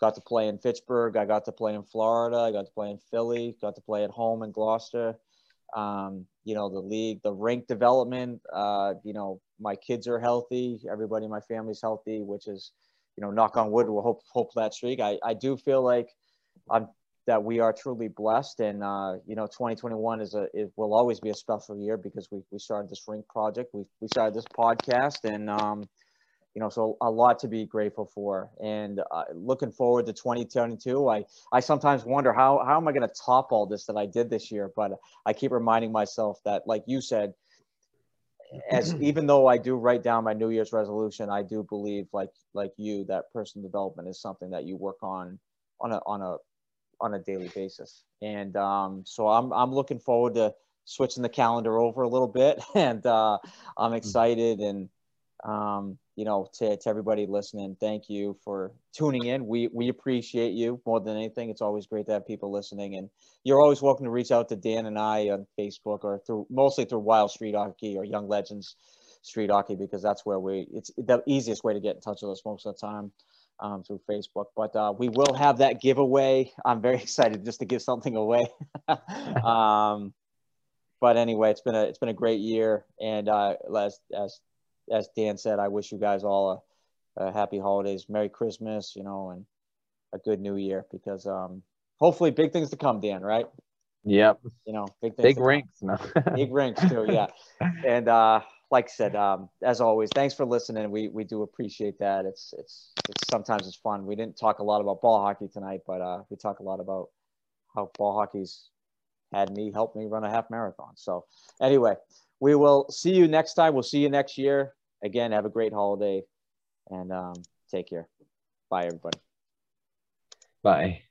got to play in Fitchburg. I got to play in Florida. I got to play in Philly. Got to play at home in Gloucester um, you know, the league, the rink development. Uh, you know, my kids are healthy. Everybody in my family's healthy, which is, you know, knock on wood. We'll hope hope that streak. I, I do feel like I'm that we are truly blessed, and uh, you know, 2021 is a it will always be a special year because we we started this rink project. We we started this podcast, and um, you know, so a lot to be grateful for. And uh, looking forward to 2022. I, I sometimes wonder how, how am I going to top all this that I did this year? But I keep reminding myself that, like you said, as even though I do write down my New Year's resolution, I do believe, like like you, that personal development is something that you work on on a on a on a daily basis. And um, so I'm I'm looking forward to switching the calendar over a little bit, and uh, I'm mm-hmm. excited and um, you know, to, to everybody listening, thank you for tuning in. We we appreciate you more than anything. It's always great to have people listening, and you're always welcome to reach out to Dan and I on Facebook or through mostly through Wild Street Hockey or Young Legends Street Hockey because that's where we it's the easiest way to get in touch with us most of the time. um, through Facebook. But uh, we will have that giveaway. I'm very excited just to give something away. um, but anyway, it's been a it's been a great year, and uh, as as as Dan said, I wish you guys all a, a happy holidays, Merry Christmas, you know, and a good New Year because um, hopefully big things to come, Dan. Right? Yep. You know, big things. Big rinks. No. big rinks too. Yeah. And uh, like I said, um, as always, thanks for listening. We we do appreciate that. It's it's it's sometimes it's fun. We didn't talk a lot about ball hockey tonight, but uh, we talk a lot about how ball hockey's had me help me run a half marathon. So anyway, we will see you next time. We'll see you next year. Again, have a great holiday and um, take care. Bye, everybody. Bye.